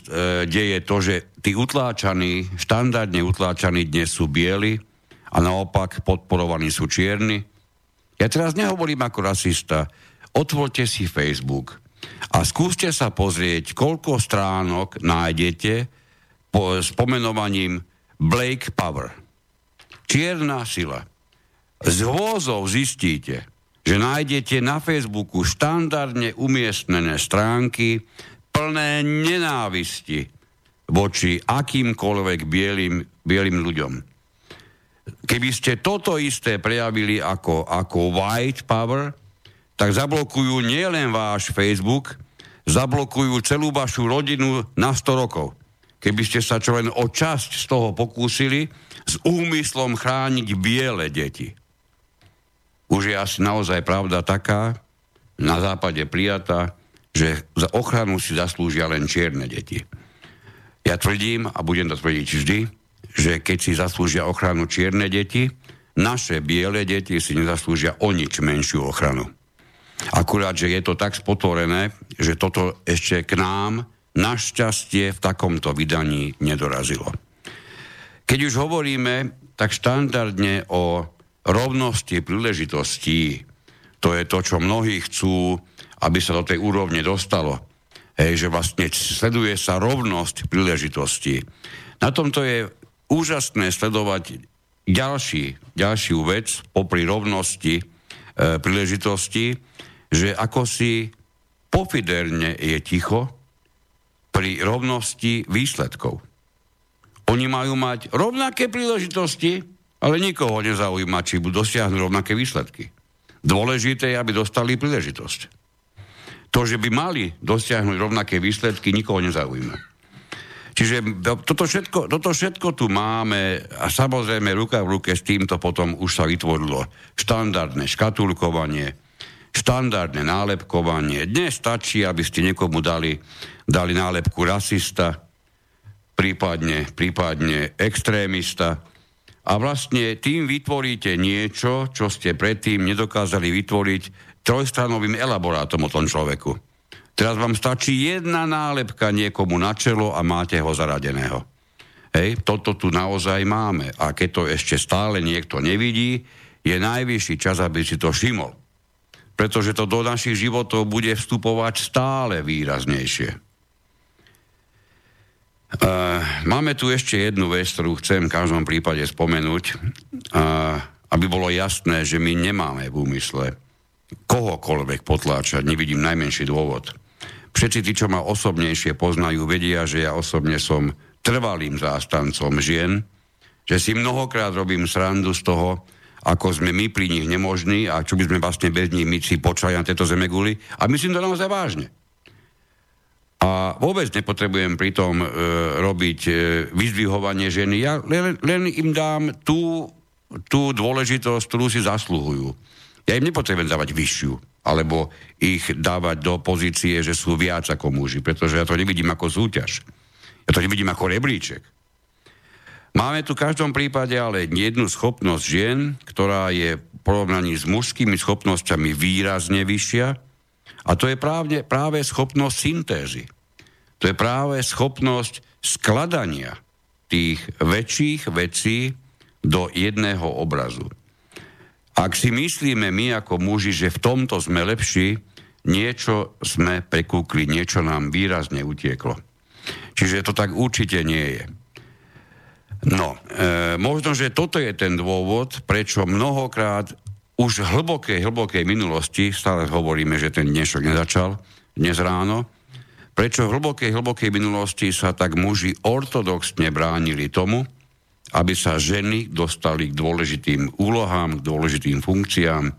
Speaker 1: deje to, že tí utláčaní, štandardne utláčaní dnes sú bieli a naopak podporovaní sú čierni. Ja teraz nehovorím ako rasista. Otvorte si Facebook a skúste sa pozrieť, koľko stránok nájdete po, s pomenovaním Blake Power. Čierna sila. Z hôzov zistíte, že nájdete na Facebooku štandardne umiestnené stránky plné nenávisti voči akýmkoľvek bielým, bielým ľuďom. Keby ste toto isté prejavili ako, ako white power, tak zablokujú nielen váš Facebook, zablokujú celú vašu rodinu na 100 rokov. Keby ste sa čo len o časť z toho pokúsili s úmyslom chrániť biele deti. Už je asi naozaj pravda taká, na západe prijatá, že za ochranu si zaslúžia len čierne deti. Ja tvrdím, a budem to tvrdiť vždy, že keď si zaslúžia ochranu čierne deti, naše biele deti si nezaslúžia o nič menšiu ochranu. Akurát, že je to tak spotvorené, že toto ešte k nám našťastie v takomto vydaní nedorazilo. Keď už hovoríme tak štandardne o rovnosti príležitostí, to je to, čo mnohí chcú, aby sa do tej úrovne dostalo. Hej, že vlastne sleduje sa rovnosť príležitostí. Na tomto je úžasné sledovať ďalší, ďalšiu vec popri rovnosti e, príležitosti, že ako si pofiderne je ticho pri rovnosti výsledkov. Oni majú mať rovnaké príležitosti, ale nikoho nezaujíma, či budú dosiahnuť rovnaké výsledky. Dôležité je, aby dostali príležitosť. To, že by mali dosiahnuť rovnaké výsledky, nikoho nezaujíma. Čiže toto všetko, toto všetko tu máme a samozrejme ruka v ruke s týmto potom už sa vytvorilo štandardné škatulkovanie, štandardné nálepkovanie. Dnes stačí, aby ste niekomu dali, dali nálepku rasista, prípadne, prípadne extrémista a vlastne tým vytvoríte niečo, čo ste predtým nedokázali vytvoriť trojstranovým elaborátom o tom človeku. Teraz vám stačí jedna nálepka niekomu na čelo a máte ho zaradeného. Hej, toto tu naozaj máme. A keď to ešte stále niekto nevidí, je najvyšší čas, aby si to všimol pretože to do našich životov bude vstupovať stále výraznejšie. Uh, máme tu ešte jednu vec, ktorú chcem v každom prípade spomenúť, uh, aby bolo jasné, že my nemáme v úmysle kohokoľvek potláčať, nevidím najmenší dôvod. Všetci tí, čo ma osobnejšie poznajú, vedia, že ja osobne som trvalým zástancom žien, že si mnohokrát robím srandu z toho, ako sme my pri nich nemožní a čo by sme vlastne bez nich my si počali na tejto zemeguli. A myslím to naozaj vážne. A vôbec nepotrebujem pritom e, robiť e, vyzdvihovanie ženy. Ja len, len im dám tú, tú dôležitosť, ktorú si zasluhujú. Ja im nepotrebujem dávať vyššiu, alebo ich dávať do pozície, že sú viac ako muži, pretože ja to nevidím ako súťaž. Ja to nevidím ako rebríček. Máme tu v každom prípade ale jednu schopnosť žien, ktorá je v porovnaní s mužskými schopnosťami výrazne vyššia a to je práve, práve schopnosť syntézy. To je práve schopnosť skladania tých väčších vecí do jedného obrazu. Ak si myslíme my ako muži, že v tomto sme lepší, niečo sme prekúkli, niečo nám výrazne utieklo. Čiže to tak určite nie je. No, e, možno, že toto je ten dôvod, prečo mnohokrát už v hlbokej, hlbokej minulosti, stále hovoríme, že ten dnešok nezačal, dnes ráno, prečo v hlbokej, hlbokej minulosti sa tak muži ortodoxne bránili tomu, aby sa ženy dostali k dôležitým úlohám, k dôležitým funkciám.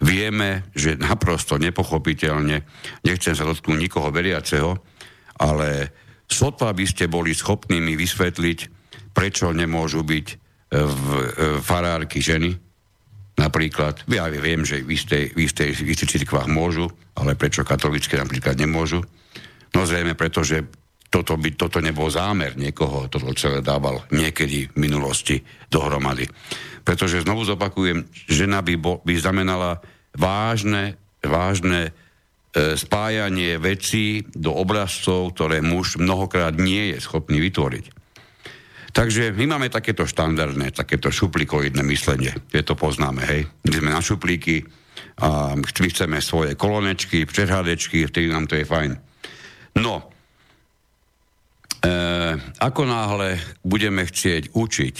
Speaker 1: Vieme, že naprosto nepochopiteľne, nechcem sa dotknúť nikoho veriaceho, ale sotva by ste boli schopní mi vysvetliť, prečo nemôžu byť e, v, e, farárky ženy, napríklad. Ja viem, že v istej, v istej, v cirkvách môžu, ale prečo katolické napríklad nemôžu? No zrejme, pretože toto, by, toto nebol zámer niekoho, toto celé dával niekedy v minulosti dohromady. Pretože znovu zopakujem, žena by, bo, by znamenala vážne, vážne e, spájanie vecí do obrazcov, ktoré muž mnohokrát nie je schopný vytvoriť. Takže my máme takéto štandardné, takéto šuplikoidné myslenie. Je to poznáme, hej. My sme na šuplíky a my chceme svoje kolonečky, přehádečky, vtedy nám to je fajn. No, ako náhle budeme chcieť učiť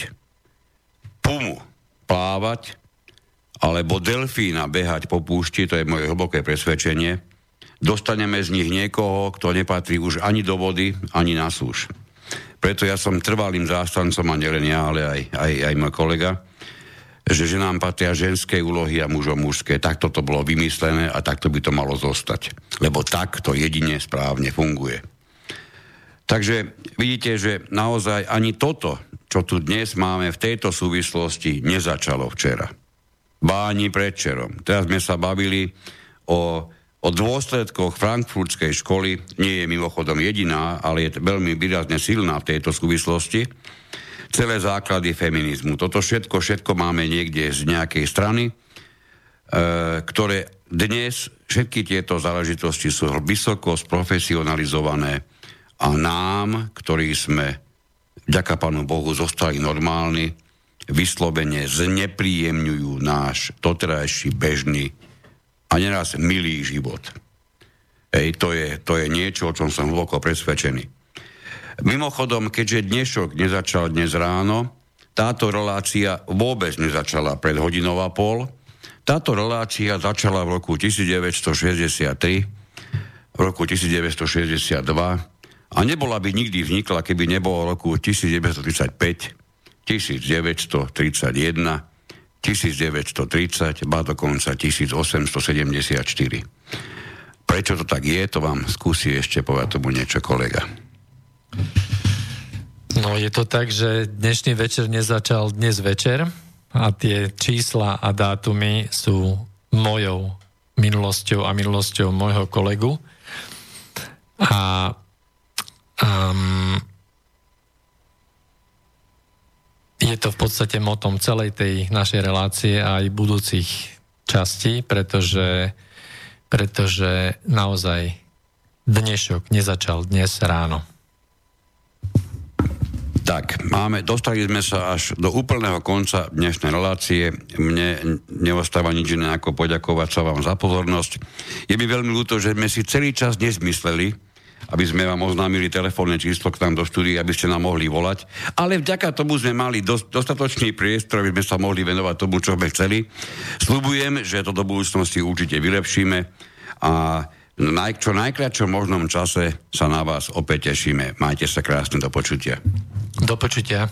Speaker 1: pumu plávať, alebo delfína behať po púšti, to je moje hlboké presvedčenie, dostaneme z nich niekoho, kto nepatrí už ani do vody, ani na súž. Preto ja som trvalým zástancom, a nielen ja, ale aj, aj, aj môj kolega, že ženám patria ženské úlohy a mužom mužské. Takto to bolo vymyslené a takto by to malo zostať. Lebo tak to jedine správne funguje. Takže vidíte, že naozaj ani toto, čo tu dnes máme v tejto súvislosti, nezačalo včera. Báni predčerom. Teraz sme sa bavili o O dôsledkoch frankfurtskej školy nie je mimochodom jediná, ale je veľmi výrazne silná v tejto súvislosti. Celé základy feminizmu. Toto všetko, všetko máme niekde z nejakej strany, e, ktoré dnes všetky tieto záležitosti sú vysoko sprofesionalizované a nám, ktorí sme, ďaká Pánu Bohu, zostali normálni, vyslovene znepríjemňujú náš doterajší bežný a neraz milý život. Ej, to, je, to je niečo, o čom som hlboko presvedčený. Mimochodom, keďže dnešok nezačal dnes ráno, táto relácia vôbec nezačala pred hodinou a pol. Táto relácia začala v roku 1963, v roku 1962 a nebola by nikdy vznikla, keby nebolo roku 1935, 1931, 1930, ba dokonca 1874. Prečo to tak je, to vám skúsi ešte povedať tomu niečo kolega.
Speaker 2: No je to tak, že dnešný večer nezačal dnes večer a tie čísla a dátumy sú mojou minulosťou a minulosťou môjho kolegu. A um, je to v podstate motom celej tej našej relácie a aj budúcich častí, pretože, pretože naozaj dnešok nezačal dnes ráno.
Speaker 1: Tak, máme, dostali sme sa až do úplného konca dnešnej relácie. Mne neostáva nič iné ako poďakovať sa vám za pozornosť. Je mi veľmi ľúto, že sme si celý čas nezmysleli, aby sme vám oznámili telefónne číslo k nám do štúdie, aby ste nám mohli volať. Ale vďaka tomu sme mali dos- dostatočný priestor, aby sme sa mohli venovať tomu, čo sme chceli. Sľubujem, že to do budúcnosti určite vylepšíme a naj- čo najkračom možnom čase sa na vás opäť tešíme. Majte sa krásne do počutia.
Speaker 2: Do počutia.